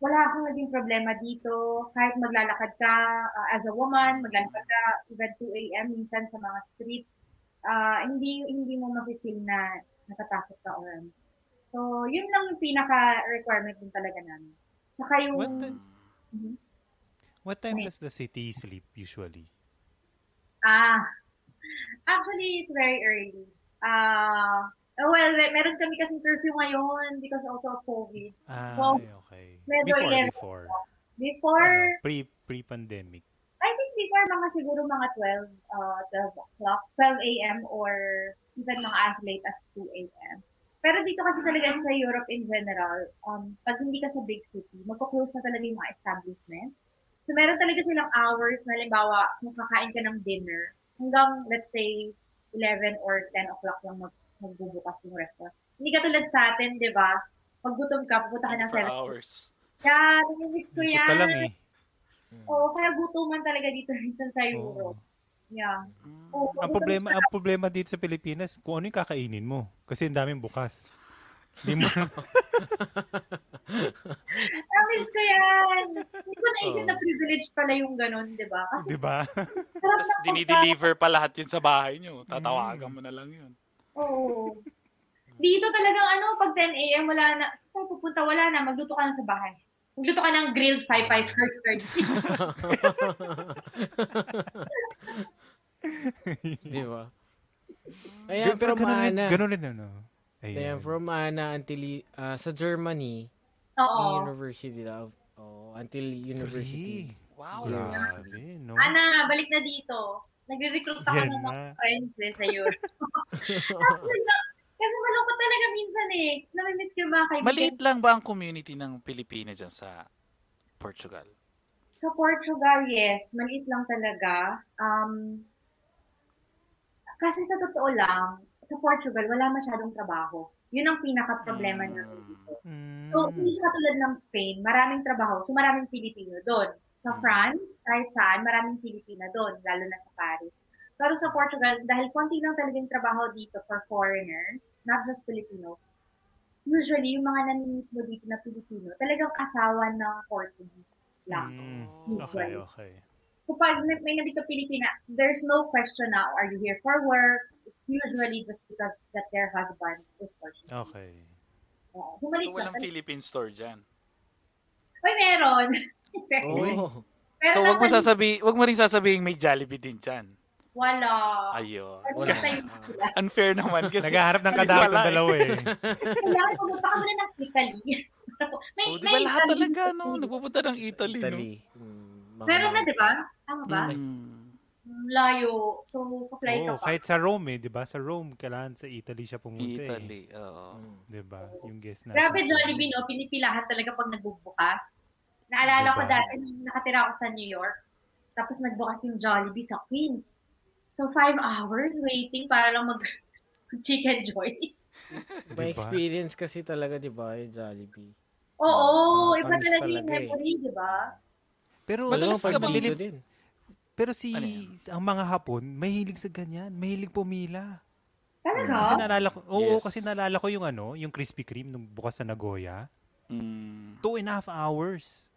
wala akong naging problema dito. Kahit maglalakad ka uh, as a woman, maglalakad ka even 2 a.m. minsan sa mga street, uh, hindi hindi mo ma-feel na natatakot ka or ano. So, yun lang yung pinaka-requirement din talaga namin. Saka yung... What, the, Mhm. what time does the city sleep usually? Ah, actually, it's very early. Ah, well, me- meron kami kasing curfew ngayon because also of COVID. Ah, So, okay. Before, 11 before. Before, Ano, pre, pre-pandemic. I think before mga siguro mga 12, uh, 12 o'clock, 12 a.m. or even mga as late as 2 a.m. Pero dito kasi talaga sa Europe in general, um, pag hindi ka sa big city, magpo-close na talaga yung mga establishment. So meron talaga silang hours na halimbawa, kung kakain ka ng dinner, hanggang let's say 11 or 10 o'clock lang mag magbubukas yung restaurant. Hindi ka tulad sa atin, di ba? Pag gutom ka, pupunta ka ng For 7 hours. Yeah, namimiss ko yan. ka lang eh. Oo, kaya gutuman talaga dito minsan sa. Europe. Yeah. Mm. Oo, Ang problema, ang problema dito sa Pilipinas, kung ano yung kakainin mo. Kasi ang daming bukas. Di mo, Namiss ko yan. Hindi ko naisip Oo. na privilege pala yung ganun, di ba? Kasi di ba? Tapos dinideliver pa lahat yun sa bahay nyo. Tatawagan mo na lang yun. Oo. Dito talagang ano, pag 10 a.m. wala na, tayo pupunta? Wala na, magluto ka na sa bahay. Magluto ka ng grilled 5-5 first. Di ba? Ayan, Pero from ganun Ana. ganun rin ano. Ayan, Ayan. from Ana until, uh, sa Germany, Oo. university daw. Oh, until university. Free. Wow. Grabe, no? Ana, balik na dito. Nagre-recruit ako Yan ng mga friends eh, sa Europe. Kasi malungkot talaga minsan eh. Namimiss ko yung mga kaibigan. Maliit lang ba ang community ng Pilipino dyan sa Portugal? Sa Portugal, yes. Maliit lang talaga. Um, kasi sa totoo lang, sa Portugal, wala masyadong trabaho. Yun ang pinaka-problema Mm. namin dito. Mm. So, hindi siya katulad ng Spain. Maraming trabaho. So, maraming Pilipino doon. Sa Mm. France, kahit saan, maraming Pilipina doon, lalo na sa Paris. Pero sa Portugal, dahil konti lang talagang trabaho dito for foreigners, not just Filipino, usually, yung mga namimit mo dito na Pilipino, talagang asawa ng Portuguese lang. Mm. Okay, okay. Kapag may, may nandito Pilipina, there's no question now, are you here for work? It's usually just because that their husband is Portuguese. Okay. Oo. Bumalik So, na. walang Philippine store dyan. Uy, meron. Oh. Pero So, wag mo sasabi, wag mo rin sasabihin may Jollibee din dyan. Wala. Ayun. Wala. Unfair naman kasi. Naghaharap ng kadawat Wala ng eh. dalawa eh. Kailangan pumunta ka muna ng Italy. may, Oh, di ba lahat Italy. talaga, no? Nagpupunta ng Italy, Italy. Mm, mga- Meron na, di ba? Tama ba? no? Mm. Layo. So, pa-fly ka Oo, pa. kahit sa Rome eh, 'di ba? Sa Rome kailangan sa Italy siya pumunta Italy, oo. Mm. eh. 'Di ba? Yung guest natin. Grabe Jollibee, no? Pinipilahan talaga pag nagbubukas. Naalala ko Diba? dati nung nakatira ako sa New York. Tapos nagbukas yung Jollibee sa Queens. So, five hours waiting para lang mag chicken joy. May Diba? experience kasi talaga, di ba, yung Jollibee. Oo, iba Nakakamiss talaga yung eh. memory, di ba? Pero Madalas ka pag bang- dito din. pero si Ano yan? ang mga Hapon, mahilig sa ganyan, mahilig pumila. Talaga? Kasi naalala ko, oo, Yes. kasi naalala ko yung ano, yung Krispy Kreme nung bukas sa Nagoya. Mm. Two and a half hours.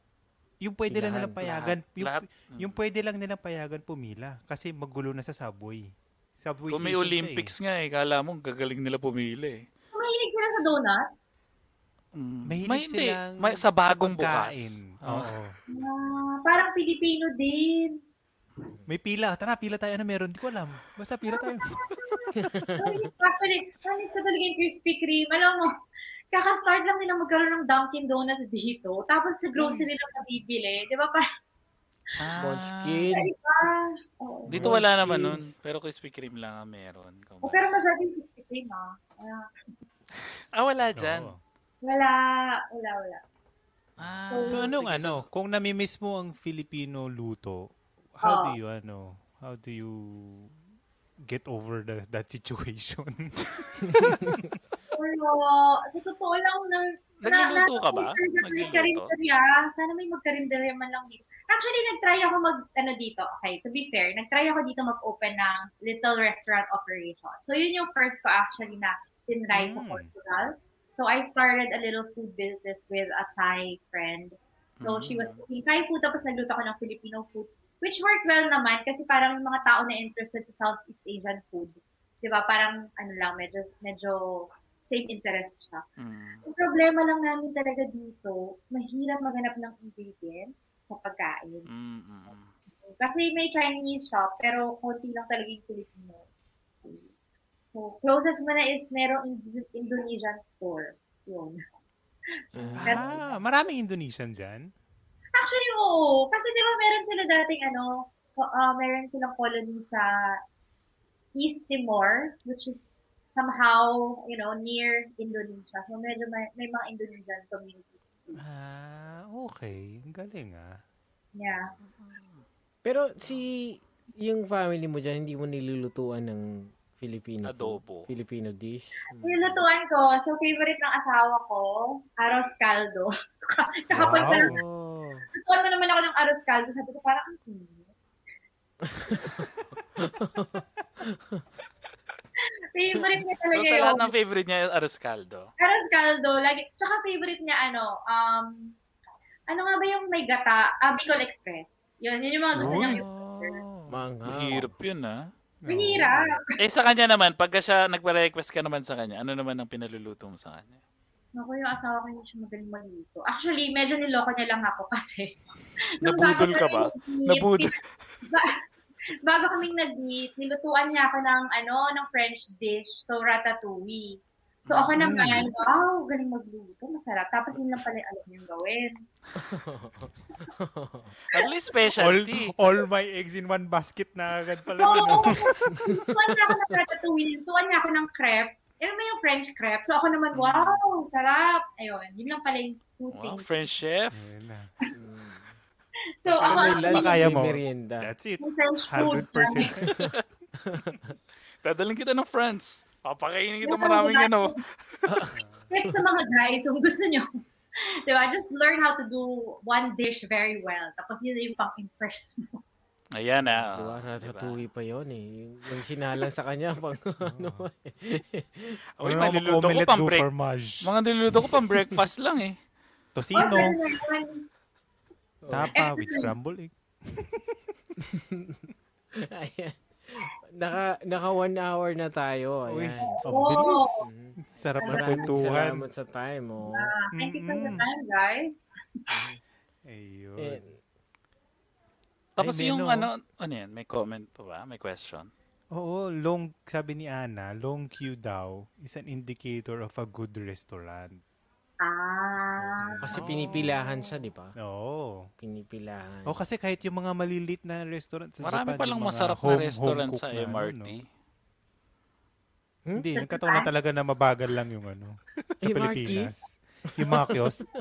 Yung pwede lang Pilahan. nilang payagan, yung, Lahat. yung pwede lang nilang payagan pumila kasi magulo na sa subway. Subway Kung may Olympics nga eh, kala mo gagaling nila pumili eh. Mahilig sila sa donut? Mm. Mahilig May, hindi. silang May, sa bagong bukas. Oo. Oo. Ah, parang Pilipino din. May pila. Tara, pila tayo. Ano meron? Di ko alam. Basta pila tayo. Actually, promise ko talaga yung Krispy Kreme. Alam mo, kaka-start lang nila magkaroon ng Dunkin' Donuts dito. Tapos sa grocery lang nabibili. Di ba? Parang, Munchkin. iba. Oo. Dito wala naman nun. Pero Krispy Kreme lang ang meron. Oh, pero masarap yung Krispy Kreme, ah. Ah, Ah, wala dyan. Oo. Wala, wala, wala. Ah, So anong sige, ano, sus- kung namimiss mo ang Filipino luto, how Oh. do you ano, how do you get over the, that situation? Pero, sa totoo lang, nang, Nagluluto ka ba? Nagluluto? Sana may magkarinderya man lang dito. Actually, nag-try ako mag, ano dito, okay, to be fair, nag-try ako dito mag-open ng little restaurant operation. So, yun yung first ko actually na tinry sa Mm. Portugal. So, I started a little food business with a Thai friend. So, she was cooking Thai food, tapos nagluto ako ng Filipino food, which worked well naman kasi parang yung mga tao na interested sa Southeast Asian food. Di ba? Parang, ano lang, medyo, medyo same interest siya. Mm. Ang problema lang namin talaga dito, mahirap maghanap ng ingredients sa pagkain. Mm, mm, mm. Kasi may Chinese shop, pero konti lang talaga yung Filipino. So, closest mo na is merong Ind- Indonesian store. Yun. Ah, maraming Indonesian dyan. Actually, oo. Kasi di ba meron sila dating ano, ah, meron silang colony sa East Timor, which is somehow, you know, near Indonesia. So, medyo may, may mga Indonesian communities. Ah, okay. Ang galing ah. Yeah. Pero si yung family mo dyan, hindi mo nilulutuan ng Filipino? Adobo. Filipino dish? Nilutuan ko, so favorite ng asawa ko, arroz caldo. Kahapon Wow. pa lang, Oh. lutuan mo naman ako ng arroz caldo. Sabi ko, parang ang favorite niya So, talaga sa yung lahat ng favorite niya, arroz caldo. arroz caldo. Lagi, tsaka favorite niya, ano, um, ano nga ba yung may gata? Ah, Bicol Express. Yun, yun yung mga gusto niya. Oh. Mahirap yun, ah. Mahirap. Eh, sa kanya naman, pagka siya nagpa-request ka naman sa kanya, ano naman ang pinaluluto mo sa kanya? Naku, yung asawa ko hindi siya magaling magluto. Actually, medyo niloko niya lang ako kasi. Nabudol ka ba? Nabudol. ba- bago kaming nag-meet, nilutuan niya ako ng, ano, ng French dish. So, ratatouille. So, ako Mm. naman, wow, galing magluto. Masarap. Tapos yun lang pala yung alam niyang gawin. At least All, specialty. all my eggs in one basket na agad pala. Oo, ano? tuwan niya ako ng ratatouille. Tuwan niya ako ng crepe. Ano mo yung French crepe? So, ako naman, Mm. wow, sarap. Ayun, yun lang pala yung two Wow, things. French chef. Na. So, ako, ang lunch, Kaya mo. merienda. That's it. yung French food. 100%. Dadaling kita ng France. Papakainin kita maraming mga- ano. Kahit sa mga guys, kung gusto nyo, di ba, just learn how to do one dish very well. Tapos yun yung pang-impress mo. Ayan ah. Diba? oh, diba? Ratatouille pa yun eh. Yung, yung sinalang sa kanya pang ano eh. Uy, Ano naman maluluto ko pang break. fromage. Mga niluluto ko pang breakfast lang eh. Tosino. Tapa with scrambled egg. Ayan. Naka, naka one hour na tayo. Uy, Ayan. ang Oo. bilis. Mhm. Sarap na kwentuhan. salamat sa time. Oh. Ah, thank you for the Mm-mm. time, guys. Ayun. Eh, Tapos Ay, yung Beno. ano, ano yan, may comment pa ba? May question? Oo, long, sabi ni Ana, long queue daw is an indicator of a good restaurant. Ah. kasi Oh. pinipilahan siya, di ba? Oo. Pinipilahan. O kasi kahit yung mga malilit na restaurant sa Marami Japan, palang yung mga masarap home- na restaurant sa na, MRT. ano, no? Hmm? Hindi, Sa nagkataon na talaga na mabagal lang yung ano. Sa MRT? Pilipinas. Yung mga kiosk.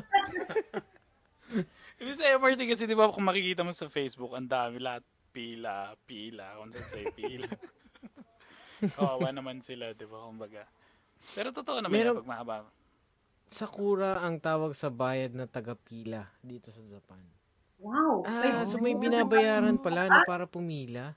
Hindi sa MRT kasi di ba kung makikita mo sa Facebook, ang dami lahat pila, pila, kung saan sa'yo pila. Kawawa naman sila, di ba? Kumbaga. Pero totoo naman Meron- yan pag mahaba. Sakura ang tawag sa bayad na taga-pila dito sa Japan. Wow. Ah, so may binabayaran pala na para pumila.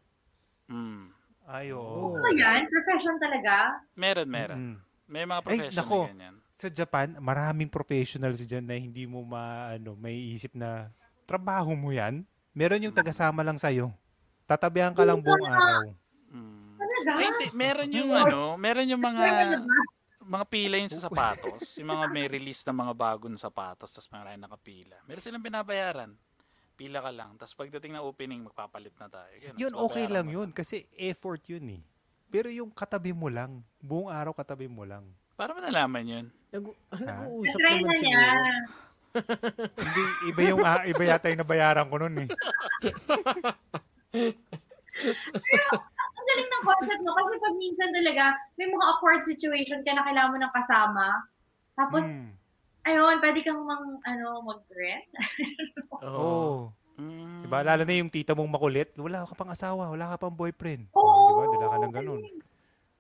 Mm. Ay, oo. Oh. Ano yan? Profession talaga? Meron, meron. Mm. May mga Ay, professional nako. na ganyan. Sa Japan, maraming professionals dyan na hindi mo ma, ano, may isip na trabaho mo yan. Meron yung tagasama lang sa'yo. Tatabihan ka lang buong araw. Mm. Talaga? Ay, hindi. Meron yung ano, meron yung mga? Mga pila yun sa sapatos. Yung mga may release na mga bagong sapatos, tapos mga nakapila. Meron silang binabayaran. Pila ka lang. Tapos pagdating na opening, magpapalit na tayo. Ganun. Yun, okay lang yun. Kasi effort yun eh. Pero yung katabi mo lang, buong araw katabi mo lang. Para mo nalaman yun. Nag- ah, nag-uusap naman na siguro. Hindi, iba yung, ah, iba yata yung nabayaran ko nun eh. Ang galing ng concept mo. Kasi pag minsan talaga, may mga awkward situation ka na kailangan mo ng kasama. Tapos, Mm. ayun, pwede kang mang, ano, mag-rent. Oo. Oo. Mm. Diba? Lalo na yung tita mong makulit, wala ka pang asawa, wala ka pang boyfriend. Oo. Diba? Dala ka ng ganun.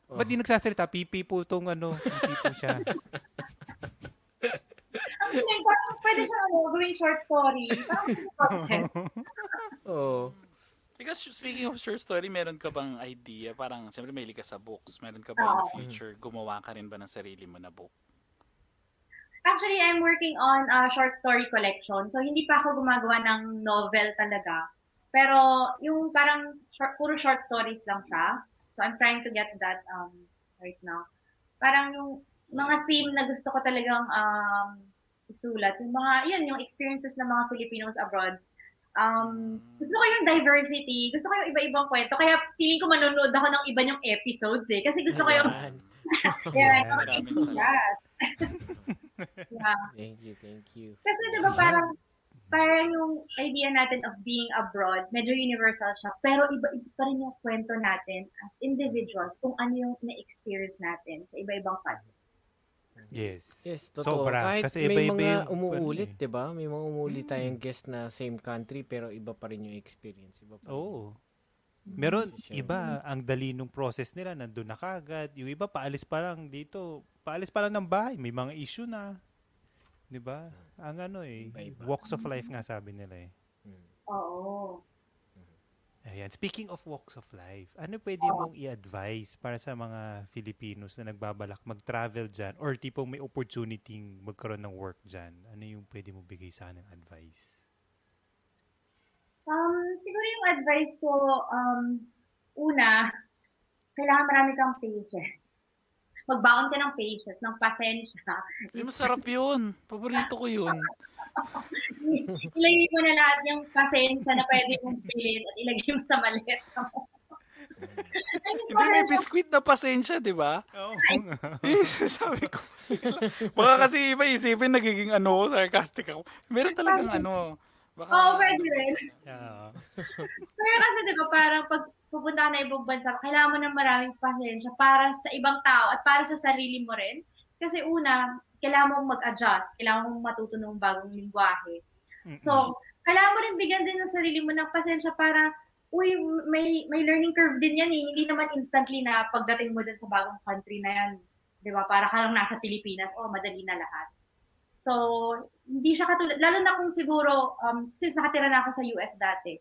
Ba't di nagsasalita? Pipi po tong ano, pipi po siya. Ang galing, parang pwede siya ano, gawing short story. Parang concept. Oo. Because speaking of short story, meron ka bang idea? Parang, siyempre may ka sa books. Meron ka ba in the future, gumawa ka rin ba ng sarili mo na book? Actually, I'm working on a short story collection. So, hindi pa ako gumagawa ng novel talaga. Pero, yung parang short, puro short stories lang siya. So, I'm trying to get that um, right now. Parang yung mga theme na gusto ko talagang um, isulat. Yung mga, yun, yung experiences ng mga Filipinos abroad. Um, gusto ko yung diversity. Gusto ko yung iba-ibang kwento. Kaya feeling ko manonood ako ng iba yung episodes eh. Kasi gusto ko yung yeah, ideas. yeah. Thank you, thank you. Kasi di ba parang, parang yung idea natin of being abroad, medyo universal siya, pero iba-iba pa rin yung kwento natin as individuals kung ano yung na-experience natin sa iba-ibang country. Yes. Yes, totoo. Sobra. Kahit Kasi may iba-iba mga yung- umuulit, ano eh. 'di ba? May mga umuulit tayong guest na same country pero iba pa rin yung experience. Iba pa rin. Oo. Meron Siya. iba ang dali nung process nila nandun na kagad. Yung iba paalis pa lang dito, paalis pa lang ng bahay, may mga issue na. 'Di ba? Ang ano eh, Iba-iba. walks of life nga sabi nila eh. Oo. Ayan, speaking of walks of life, ano pwede mong i-advise para sa mga Filipinos na nagbabalak mag-travel dyan or tipong may opportunity magkaroon ng work dyan? Ano yung pwede mo bigay sa kanang advice? Um, siguro yung advice ko, um, una, kailangan marami kang patience. Magbaon ka ng patience, ng pasensya. Ay, masarap yun. Paborito ko yun. ilagay mo na lahat yung pasensya na pwede mong bilhin at ilagay mo sa maleta mo. Hindi may pasensya biskwit na pasensya, di ba? Oo. Eh, sabi ko. Baka kasi iba isipin nagiging ano, sarcastic ako. Meron talagang ano. Baka, Oo, pwede rin. Yeah. Pero kasi di ba parang pag pupunta ka na ibang bansa, kailangan mo ng maraming pasensya para sa ibang tao at para sa sarili mo rin. Kasi una, kailangan mong mag-adjust, kailangan mong matuto ng bagong lingwahe. So, kailangan mo rin bigyan din ng sarili mo ng pasensya para, uy, may may learning curve din yan eh. Hindi naman instantly na pagdating mo dyan sa bagong country na yan. Di ba? Para ka lang nasa Pilipinas, oh, madali na lahat. So, hindi siya katulad, lalo na kung siguro, um, since nakatira na ako sa US dati,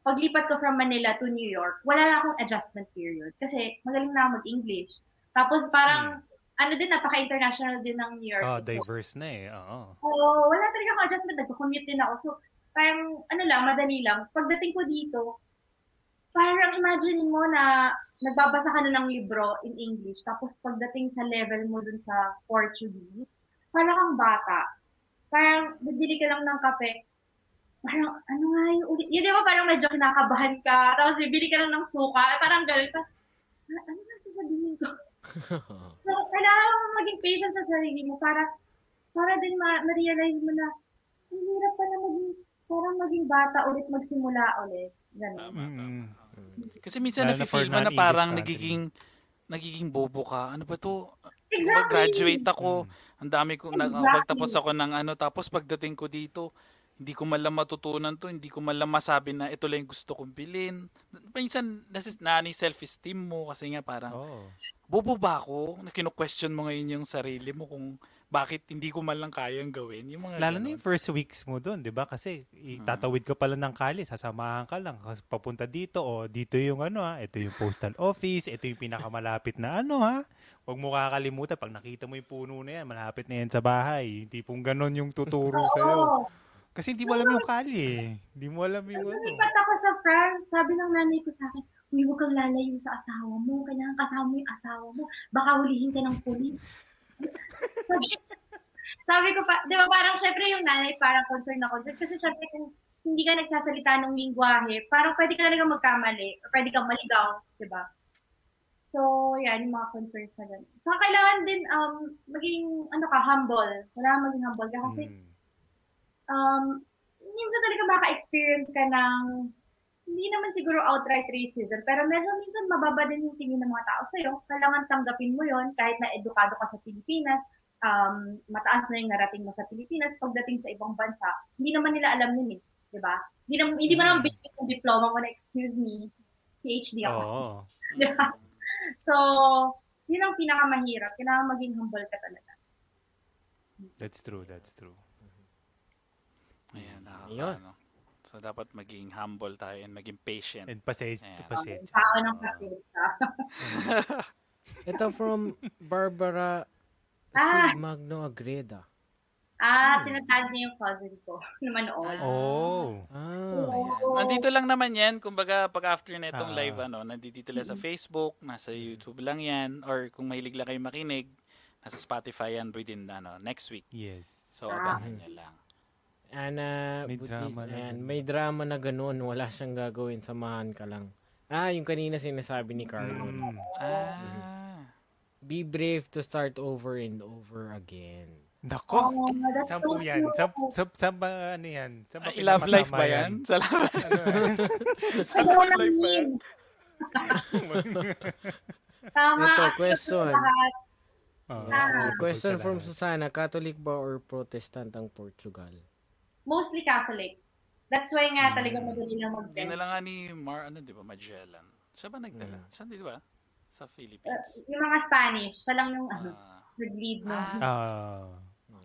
paglipat ko from Manila to New York, wala na akong adjustment period. Kasi magaling na ako mag-English. Tapos parang, ano din, napaka-international din ng New York. Oh, So, diverse na eh. Oo. Oo, wala talaga akong adjustment. Nagko-commute din ako. So, parang, ano lang, madali lang. Pagdating ko dito, parang imagine mo na nagbabasa ka na ng libro in English, tapos pagdating sa level mo dun sa Portuguese, parang kang bata. Parang, bibili ka lang ng kape, parang, ano nga yung ulit, yun di ba parang medyo kinakabahan ka, tapos bibili ka lang ng suka, parang gano'n ka, "Ah, ano nga sasabihin ko? So, kailangan mo maging patient sa sarili mo para para din ma- ma-realize mo na ang hirap pa na maging parang maging bata ulit magsimula ulit. Ganun. Mm. Kasi minsan na for mo na parang nagiging nagiging bobo ka. Ano ba to? Exactly. graduate ako. Ang dami ko, Exactly. nakapagtapos ako ng ano, tapos pagdating ko dito, hindi ko man lang matutunan to, hindi ko man lang masabi na ito lang yung gusto kong bilhin. Minsan, nasis, na ano self-esteem mo kasi nga parang, Oh. bobo ba ako? Na kino-question mo ngayon yung sarili mo kung bakit hindi ko man lang kayang gawin. Yung mga Lalo na ganon. yung first weeks mo doon, 'di ba? Kasi itatawid ka pala ng kali, sasamahan ka lang kasi papunta dito o dito yung ano ha, ito yung postal office, ito yung pinakamalapit na ano ha. Huwag mo kakalimutan pag nakita mo yung puno na yan, malapit na yan sa bahay. Hindi pong ganon yung tuturo sa Oo. Kasi hindi mo alam yung kali eh. Hindi mo alam yung ano. Lumipat ako sa France, sabi ng nanay ko sa akin, Uy, huwag kang lalayo sa asawa mo. Kailangan kasama mo yung asawa mo. Baka hulihin ka ng pulis. sabi, sabi ko pa, di ba parang syempre yung nanay parang concern na concern. Kasi syempre kung hindi ka nagsasalita ng lingwahe, parang pwede ka talaga magkamali. Or pwede kang maligaw, di ba? So, yan, yung mga concerns na ganun. Saka kailangan din um, maging, ano ka, humble. Kailangan maging humble ka kasi Mm. Um, minsan talaga maka-experience ka ng hindi naman siguro outright racism, pero medyo minsan mababa din yung tingin ng mga tao sa'yo. Kailangan tanggapin mo yon kahit na edukado ka sa Pilipinas, um, mataas na yung narating mo sa Pilipinas, pagdating sa ibang bansa, hindi naman nila alam yun eh. Di ba? Hindi, naman, hindi mo naman binigyan yung diploma mo na, excuse me, PhD ako. Di ba? so, yun ang pinakamahirap. Kailangan maging humble ka talaga. That's true, that's true. Ayan, nakaka, Ayun. ano. So, dapat maging humble tayo and maging patient. And pasensya, Ayan. Ang pasensya. tao ng kapilsa. Ito from Barbara Ah. Magno Agreda. Ah, tinatag niya yung cousin ko na manood. Oh. Ah, Oo. Nandito lang naman yan. Kumbaga, pag after na itong Ah. live, ano, nandito lang sa Facebook, nasa YouTube lang yan, or kung mahilig lang kayo makinig, nasa Spotify yan within, ano, next week. Yes. So, Ah. abangan nyo lang. Ana, May Butis, drama na ayan, ganun. may drama na ganun. Wala siyang gagawin. Samahan ka lang. Ah, yung kanina sinasabi ni Carlon. Mm. Ah. Be brave to start over and over again. Nako! Oh, that's Saan so po yan? Saan, saan, saan ba, ano yan? Saan ba Ah, love life ba yan? Sa love, Ano yan? sa love life ba yan? Tama. Ito, question. Oo, Ah. Question from Susana, Catholic ba or Protestant ang Portugal? Mostly Catholic. That's why nga talaga Mm. madali lang mag Hindi na lang nga ni Mar, ano, di ba, Magellan. Siya ba nagdala? Mm. Siya, di ba? Sa Uh, Philippines. yung mga Spanish, siya lang yung ano, Ah. nag-lead mo. Ah. Ah.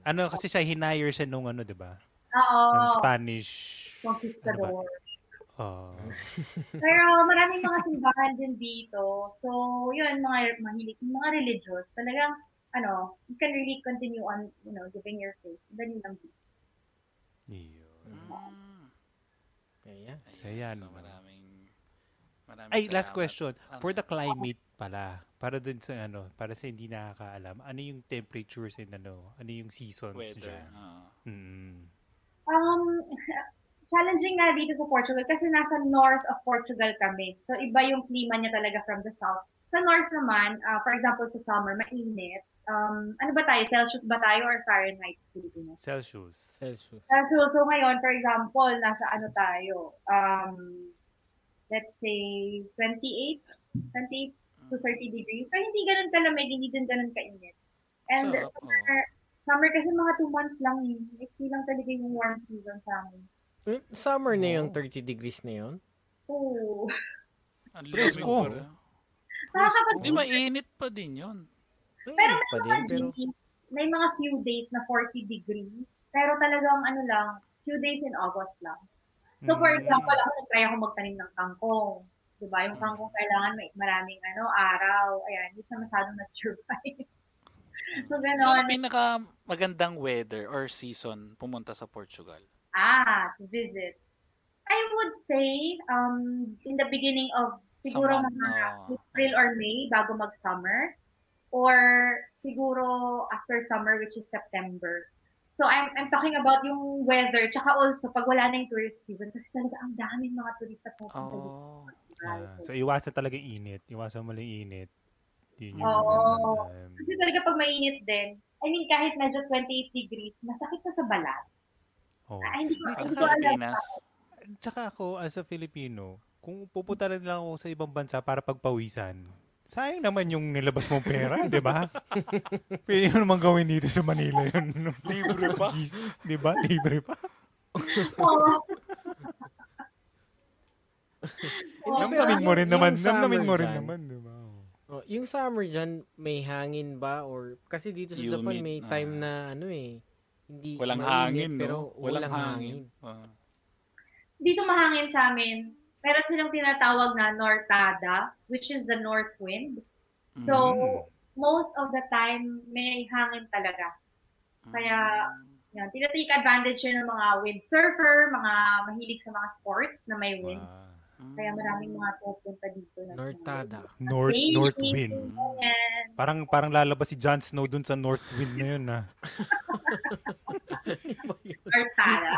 ano, kasi siya, hinire siya nung ano, di ba? Oo. Ng Spanish. Conquistador. Oh. Pero maraming mga simbahan din dito. So, yun, mga mahilig, mga religious, talagang, ano, you can really continue on, you know, giving your faith. Dali lang dito. Yun. Mm. Kaya. So, yan. So, maraming, maraming Ay, last salamat. question. Ano? For the climate pala, para dun sa ano, para sa hindi nakakaalam, ano yung temperatures and ano, ano yung seasons Weather. dyan? ah. Mm. Um, challenging nga dito sa Portugal kasi nasa north of Portugal kami. So, iba yung klima niya talaga from the south. Sa north naman, uh, for example, sa summer, mainit. Um, ano ba tayo? Celsius ba tayo or Fahrenheit? Pilipinas? Celsius. Celsius. Celsius. So, ngayon, for example, nasa ano tayo? Um, let's say, 28? 28 to 30 degrees. So, hindi ganun kalamig, hindi din ganun kainit. And Sarap, summer, summer kasi mga two months lang eh. Iksi lang talaga yung warm season sa amin. Hmm, Summer na yung Oh. 30 degrees na yun? Oo. Ang Presko. lamig pa rin. Nakakapag- Hindi, mainit pa din yun. Pero Ayun pa din, mga pero days, may mga few days na 40 degrees. Pero talagang ano lang, few days in August lang. So for Mm. example, ako nag-try ako magtanim ng kangkong. Diba? Yung kangkong kailangan may maraming ano, araw. Ayan, hindi siya masyadong na-survive. so So, gano'n. ano pinaka magandang weather or season pumunta sa Portugal? Ah, to visit. I would say, um, in the beginning of siguro mga oh. April or May bago mag-summer. Or siguro after summer, which is September. So I'm I'm talking about yung weather, tsaka also pag wala na yung tourist season kasi talaga ang daming mga turista dito. Oh. Ah, so, iwasan talaga yung init. Iwasan mo lang init. Yun yung Oo. Kasi talaga pag mainit din, I mean kahit medyo 28 degrees, masakit siya sa balat. Oh. Ah, hindi ko, hindi ko alam. Tsaka ako, as a Filipino, kung pupunta rin lang ako sa ibang bansa para pagpawisan, sayang naman yung nilabas mong pera, di ba? Pwede mo naman gawin dito sa Manila yun. Libre pa. di ba? Libre pa. Oo, Namnamin mo rin yung naman. Namnamin mo rin dyan. naman, di ba? Oh, yung summer dyan, may hangin ba? Or, kasi dito sa Japan Humid, may ah. time na ano eh, hindi Walang mainit, hangin, pero no? Walang, hangin. Ah. dito mahangin sa amin. Meron silang tinatawag na nortada, which is the north wind. So, Mm. most of the time, may hangin talaga. Kaya, yan, tinatake advantage yun ng mga windsurfer, mga mahilig sa mga sports na may wind. Ah. Kaya maraming mga pupunta dito. Na Nortada. North, Sailing, north wind. Ganyan. Parang parang lalabas si Jon Snow dun sa north wind na yun, ah. Nortada.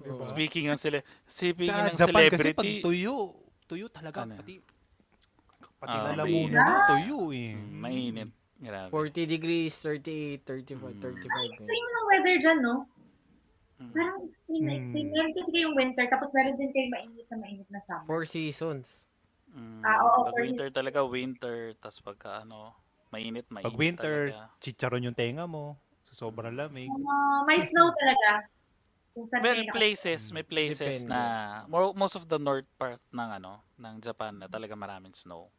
Oo. Speaking of cele- speaking Sa ng Japan kasi celebrity, pag tuyo, tuyo talaga, Ano? pati, pati Ah, lalamunan mo, tuyo eh. mm, mainit. Grabe. 40 degrees, 38, 35, 35. Extreme ng weather dyan, no? Mm. Parang extreme na Mm. extreme. Meron kasi kayong winter, tapos meron din kayong mainit na mainit na summer. Four seasons. Mm, Ah, oo, pag winter talaga, winter. Tapos pagka ano, mainit, mainit Pag winter, talaga. chicharon yung tenga mo. Sa sobrang lamig. Uh, may snow talaga. Kung saan Well, kayo places, may places Depende. na mo- most of the north part ng ano, ng Japan na talaga maraming snow.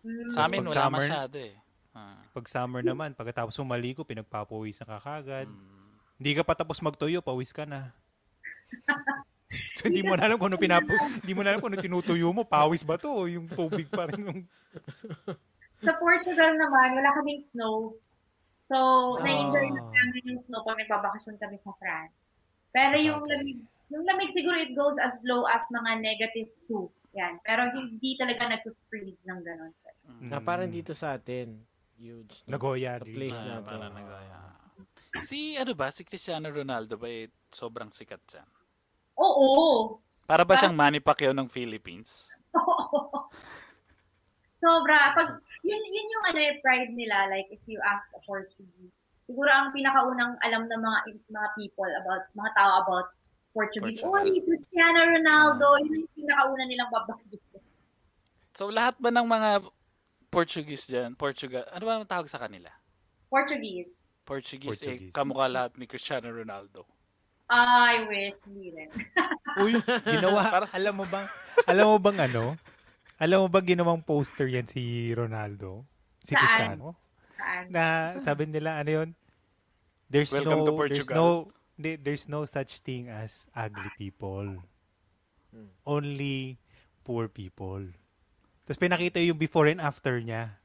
Mm, Sa amin, Pag wala summer- masyado eh. Ah. Pag summer naman, pagkatapos umaligo, pinagpapawisan ka kagad. Mm. Hindi ka pa tapos magtuyo, pawis ka na. so hindi mo na alam kung ano pinapo, hindi mo na alam kung ano tinutuyo mo, pawis ba to o yung tubig pa rin yung Sa Portugal naman, wala kaming snow. So, na-enjoy Ah. na namin yung snow pag nagbabakasyon kami sa France. Pero Sa yung lamig, yung lamig siguro it goes as low as mga negative 2. Yan. Pero hindi talaga nag-freeze ng ganun. Na parang dito sa atin. Huge. Nagoya. Sa place Ah, natin. parang nagaya. Si ano ba, si Cristiano Ronaldo ba eh, sobrang sikat siya? Oo. Para ba siyang Manny Pacquiao ng Philippines? Sobra. Pag, yun, yun yung ano, eh, pride nila. Like, if you ask a Portuguese. Siguro ang pinakaunang alam ng mga mga people about, mga tao about Portuguese. Portugal. Oh, Cristiano Ronaldo. Yun yung pinakauna nilang babasagin. So lahat ba ng mga Portuguese dyan, Portugal, ano ba ang tawag sa kanila? Portuguese. Portuguese, Portuguese. eh, kamukha lahat ni Cristiano Ronaldo. I wish. Hindi rin. Uy, ginawa, Parang- alam mo bang, alam mo bang ano? Alam mo ba ginawang poster yan si Ronaldo? Si Saan? Cristiano? Saan? Na sabi nila, ano yun? There's Welcome no, to there's Portugal. no, di- there's no such thing as ugly people. Hmm. Only poor people. Tapos pinakita yung before and after niya.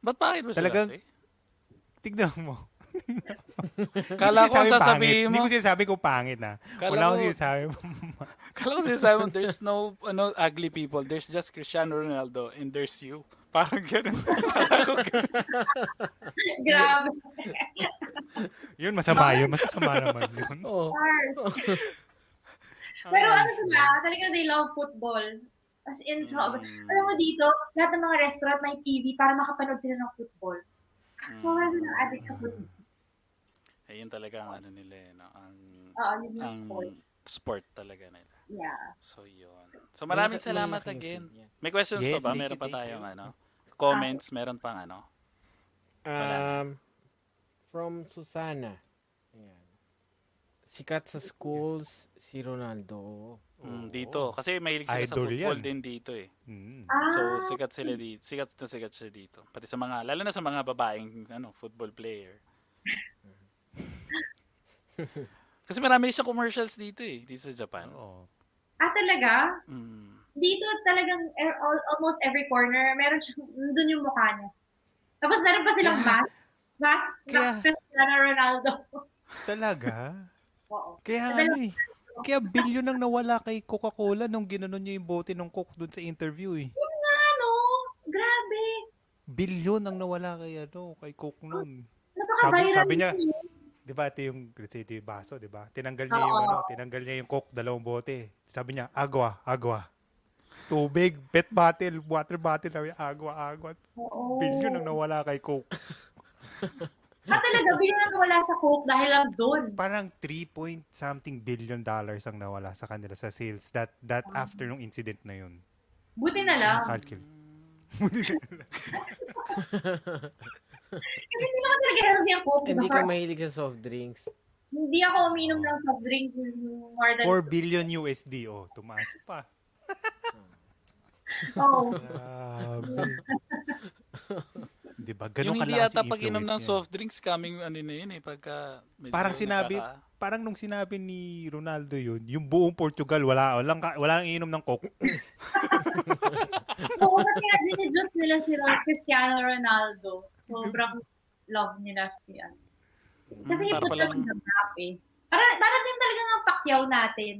Ba't bakit mo Talagang- sila? eh? Tignan mo. Kala ko ang sasabihin mo. Hindi ko sinasabi kung pangit na. Kala Wala ko- sinasabi mo. Kala ko sinasabi mo, there's no ano, ugly people. There's just Cristiano Ronaldo and there's you. Parang ganun. Grabe. yun, masama yun. Mas masama naman yun. Harsh. Pero ano sila, talaga they love football. As in, so, Mm. alam mo dito, lahat ng mga restaurant may TV para makapanood sila ng football. Sobra Mm. silang addict sa football. Ayun talaga ang ano nila, eh, no? ang, Oo, yun ang sport. sport talaga nila. Yeah. So, yun. So, maraming salamat again. May questions Yes, pa ba? Meron pa tayong ano? Comments? Meron pang ano? Um, from Susana. Ayan. Sikat sa schools, si Ronaldo. Mm, dito. Kasi mahilig sila sa Idol football yan. din dito eh. Mm. Ah, So, sikat sila dito. Sikat na sikat sila dito. Pati sa mga, lalo na sa mga babaeng ano, football player. Kasi marami siyang commercials dito eh, dito sa Japan. Oo. ah, talaga? Mm. Dito talagang er, all, almost every corner, meron siyang, nandun yung mukha niya. Tapos meron pa silang mask. Mask na Cristiano Ronaldo. Talaga? Oo. Kaya ano eh. Kaya bilyon ang nawala kay Coca-Cola nung ginanon niya yung bote ng Coke doon sa interview eh. Yun nga, no? Grabe. Bilyon ang nawala kay ano, kay Coke noon. Sabi- sabi niya, yun. 'Di ba ito yung ito yung baso, 'di ba? Tinanggal niya yung ano, tinanggal niya yung Coke dalawang bote. Sabi niya, agua, agua. Tubig, pet bottle, water bottle, sabi niya, agua, agua. Oo. Bilyon ang nawala kay Coke. Ah, talaga, bigyan na wala sa Coke dahil lang doon. Parang 3 point something billion dollars ang nawala sa kanila sa sales that that after nung incident na yun. Buti na lang. Calcul. Kasi hindi naman talaga healthy ang Coke. Hindi diba? ka mahilig sa soft drinks. Hindi ako umiinom ng soft drinks since more than... 4 billion USD. Oh, tumaas pa. Oh. Di ba? Ganun yung hindi yata yung pag-inom ng soft drinks coming ano na yun eh, pagka medyo Parang sinabi, nagkaka- parang nung sinabi ni Ronaldo yun, yung buong Portugal, wala, walang, ka- walang inom ng Coke. Oo, kasi nga dinidus nila si Cristiano Ronaldo. Sobrang love nila siya. Kasi Mm, para ipot palang- lang ng eh. Para, para din talaga ng pakyaw natin.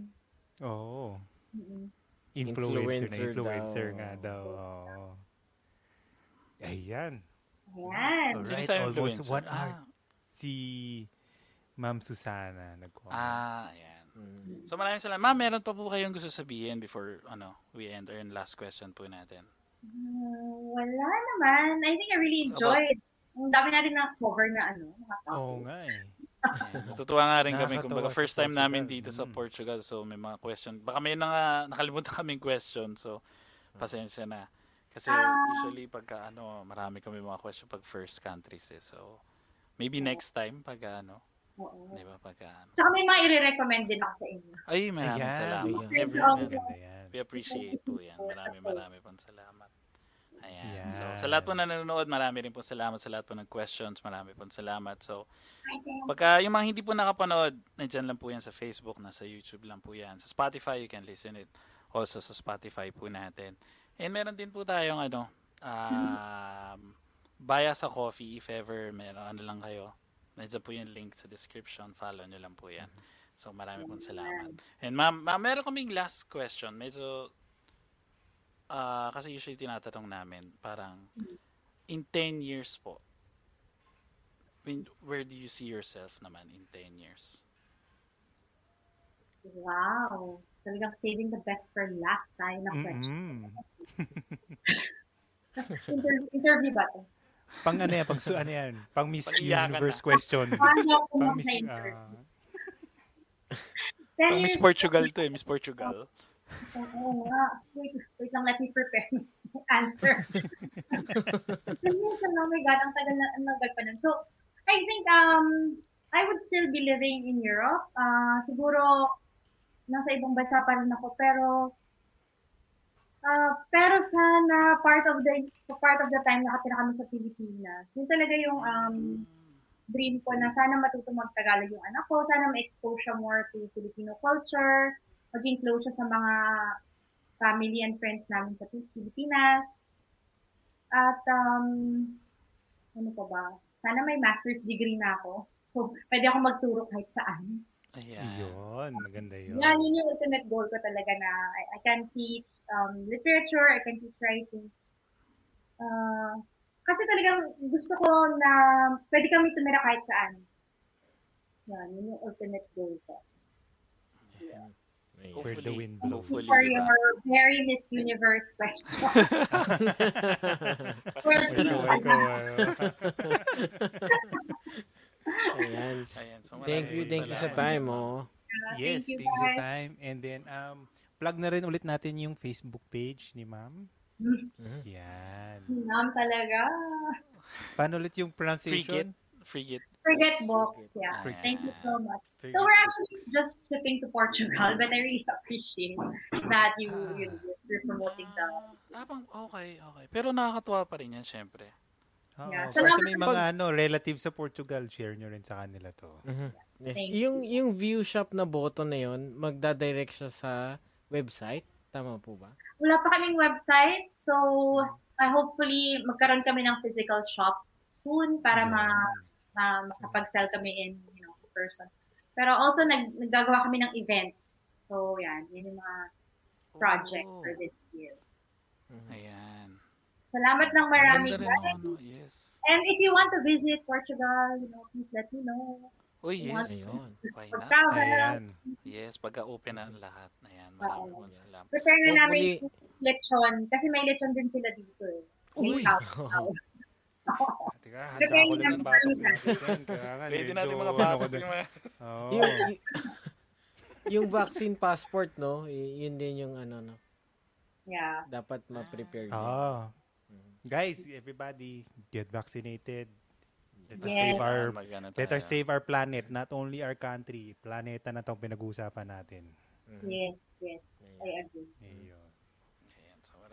Oo. Mm-mm. Influencer, na Influencer influencer daw. nga daw. Oo. Ayan. Ayan. Alright, Sino almost influencer? one hour. Ah, Si Ma'am Susana nag-comment. ah, ayan. Mm. So maraming salamat. Ma'am, meron pa po kayong gusto sabihin before ano we end or yung last question po natin. Hmm, wala naman. I think I really enjoyed. Ang dami natin na cover na ano. Oo nga eh. Natutuwa nga rin kami. Kumbaga, first time namin dito sa Mm. Portugal. So, may mga question. Baka may na, nakalimutan kaming question. So, pasensya na. Kasi Ah. usually pagka ano, marami kami mga question pag first countries eh. So, maybe next time pag ano, Oo. di ba? Pag ano. Tsaka may mga i-recommend din ako sa inyo. Ay, maraming salamat. Yan. we appreciate po yan. Marami, marami pong salamat. Ayan. Yan. So, sa lahat po na nanonood, marami rin po salamat sa lahat po ng questions. Marami po salamat. So, pagka yung mga hindi po nakapanood, nandyan lang po yan sa Facebook, nasa YouTube lang po yan. Sa Spotify, you can listen it also sa Spotify po natin. And meron din po tayong ano, um, Baya sa Coffee, if ever meron, ano lang kayo. Nandiyan po yung link sa description. Follow nyo lang po yan. So, marami pong salamat. And ma'am, ma'am meron kaming last question. Medyo, ah, kasi usually tinatanong namin, parang, in 10 years po, when, where do you see yourself naman in 10 years? Wow. Talagang saving the best for last tayo na question. Mm-mm. Inter- interview ba to? Pang ano yan, pang, ano yan, pang Miss Universe na. question. Ako pang Miss, interview? ah, Ten Pang Miss Portugal to eh, Miss Portugal. Oo nga. Wait, wait lang, let me prepare my answer. Lang, oh my God, ang tagal na, ang tagal pa nun. So, I think um I would still be living in Europe. Ah, siguro, nasa ibang bansa pa rin ako, pero ah pero sana part of the part of the time nakatira kami sa Pilipinas. Yun talaga yung um, dream ko na sana matuto mag-Tagalog yung anak ko, sana ma-expose siya more to Filipino culture, maging close siya sa mga family and friends namin sa Pilipinas. At, um, ano pa ba? Sana may master's degree na ako. So, pwede ako magturo kahit saan. Ayan. Yun, maganda yun. Yan, yun yung ultimate goal ko talaga na I, I can teach um, literature, I can teach writing. Uh, kasi talagang gusto ko na pwede kami tumira kahit saan. Yan, yun yung ultimate goal ko. Ayun. Where the wind blows. hopefully, For di ba? your very Miss Universe question. World. Ayan. Ayan, so Thank you, thank you sa time, oh. Yes, Thank you, thanks for guys. time. And then, um, plug na rin ulit natin yung Facebook page ni ma'am. Mhm. Yan. Nam talaga. Paano ulit yung pronunciation? Frigate. Forget book. Yeah. Frigate. Thank you so much. Frigate. So we're actually just shipping to Portugal, but I really appreciate that you, you you're promoting the Ah, okay, okay. Pero nakakatuwa pa rin yan, syempre. Oo, Yeah. kasi Salamat may mga ano, relatives sa Portugal, share nyo rin sa kanila to. Mhm. Yes. Yung, yung view shop na button na yun, magdadirect siya sa website. Tama po ba? Wala pa kaming website, so uh, hopefully magkaroon kami ng physical shop soon para ma, ma makapag-sell kami in you know person. Pero also nag naggagawa kami ng events. So yan, yun yung mga project Oh, for this year. Ayan. Salamat ng marami guys. ano, yes. And if you want to visit Portugal, you know, please let me know. Oh, yes. Ayun. Why not? Ayan. Yes, pagka-open na ang lahat. Ayan, maraming pong salamat. prepare na namin yung lechon. Kasi may lechon din sila dito eh. Uy! House. Teka, handa na lang ng batok pangit. natin dyan. Kaya nga, Pwede natin mga ano batok. ko yung mga- Oo. yung, yung vaccine passport, no? Y- yun din yung ano, no? Yeah. Dapat ma-prepare. din. Oo. Guys, everybody, get vaccinated. Let us Yes. save our let us save our planet, not only our country. Planeta na tong pinag-uusapan natin. Yes, yes. I agree. Ayun.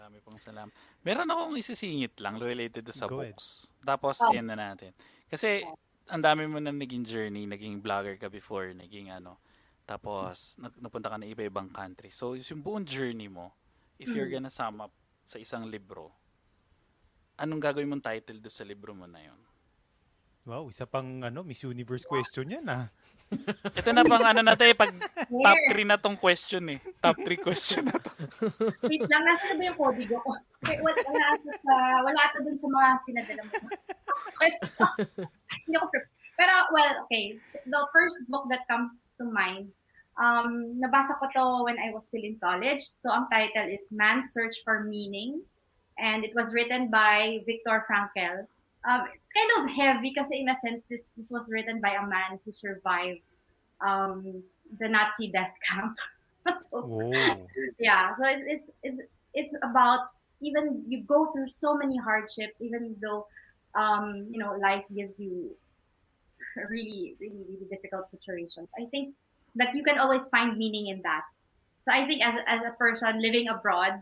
Marami pong salamat. Meron akong isisingit lang related to sa Go ahead. books. Tapos, Oh. end na natin. Kasi, ang dami mo na naging journey, naging vlogger ka before, naging ano, tapos, nag- napunta ka na iba-ibang country. So, yung buong journey mo, if you're Mm. gonna sum up sa isang libro, anong gagawin mong title do sa libro mo na yon? Wow, isa pang ano, Miss Universe question yan ah. Ito na pang ano na tayo, pag top Here. 3 na tong question eh. Top 3 question na to. Wait lang, nasa na ba yung kodigo ko? Wait, wala, wala ata sa, wala ata dun sa mga pinadala mo. Hindi ako pre- Pero, well, okay. The first book that comes to mind, um, nabasa ko to when I was still in college. So, ang title is Man's Search for Meaning. And it was written by Viktor Frankl. Um, it's kind of heavy because in a sense, this, this was written by a man who survived um, the Nazi death camp. so, Whoa. yeah so it's it's it's it's about even you go through so many hardships even though um you know life gives you really really really difficult situations i think that you can always find meaning in that so i think as, as a person living abroad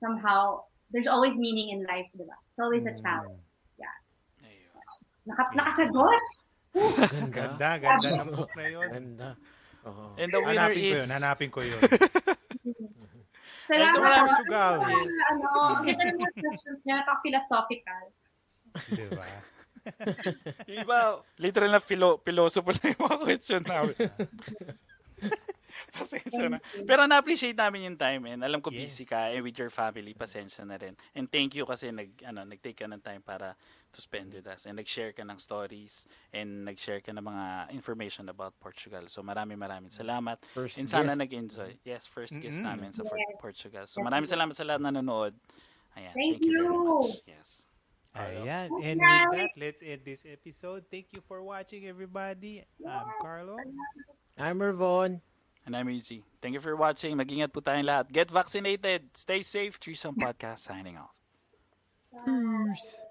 somehow there's always meaning in life, ba? It's always a Mm. challenge. Naka, nakasagot? Ganda, ganda ng book na yun. Ganda. Oo. And the winner Hanapin ko is... yun, hanapin ko yun. Salamat. maraming- Portugal. Yes. Ano, ang ganda ng mga questions niya, napaka-philosophical. Di ba? Iba, literal na philo, philosopher na yung mga question namin. pasensya na. Pero na-appreciate namin yung time and alam ko Yes. busy ka and with your family, pasensya na rin. And thank you kasi nag, ano, nag-take ka ng time para to spend with us and nag-share ka ng stories and nag-share ka ng mga information about Portugal. So maraming maraming salamat. First And sana guest. nag-enjoy. Yes, first guest Mm-mm. namin sa For- Portugal. So maraming salamat sa lahat na nanonood. Ayan, Thank thank, you. very you. much. Yes. Ayan. And with that, let's end this episode. Thank you for watching, everybody. I'm Carlo. I'm Mervon. And I'm Easy. Thank you for watching. Mag-ingat po tayong lahat. Get vaccinated. Stay safe. Threesome Podcast signing off. Peace.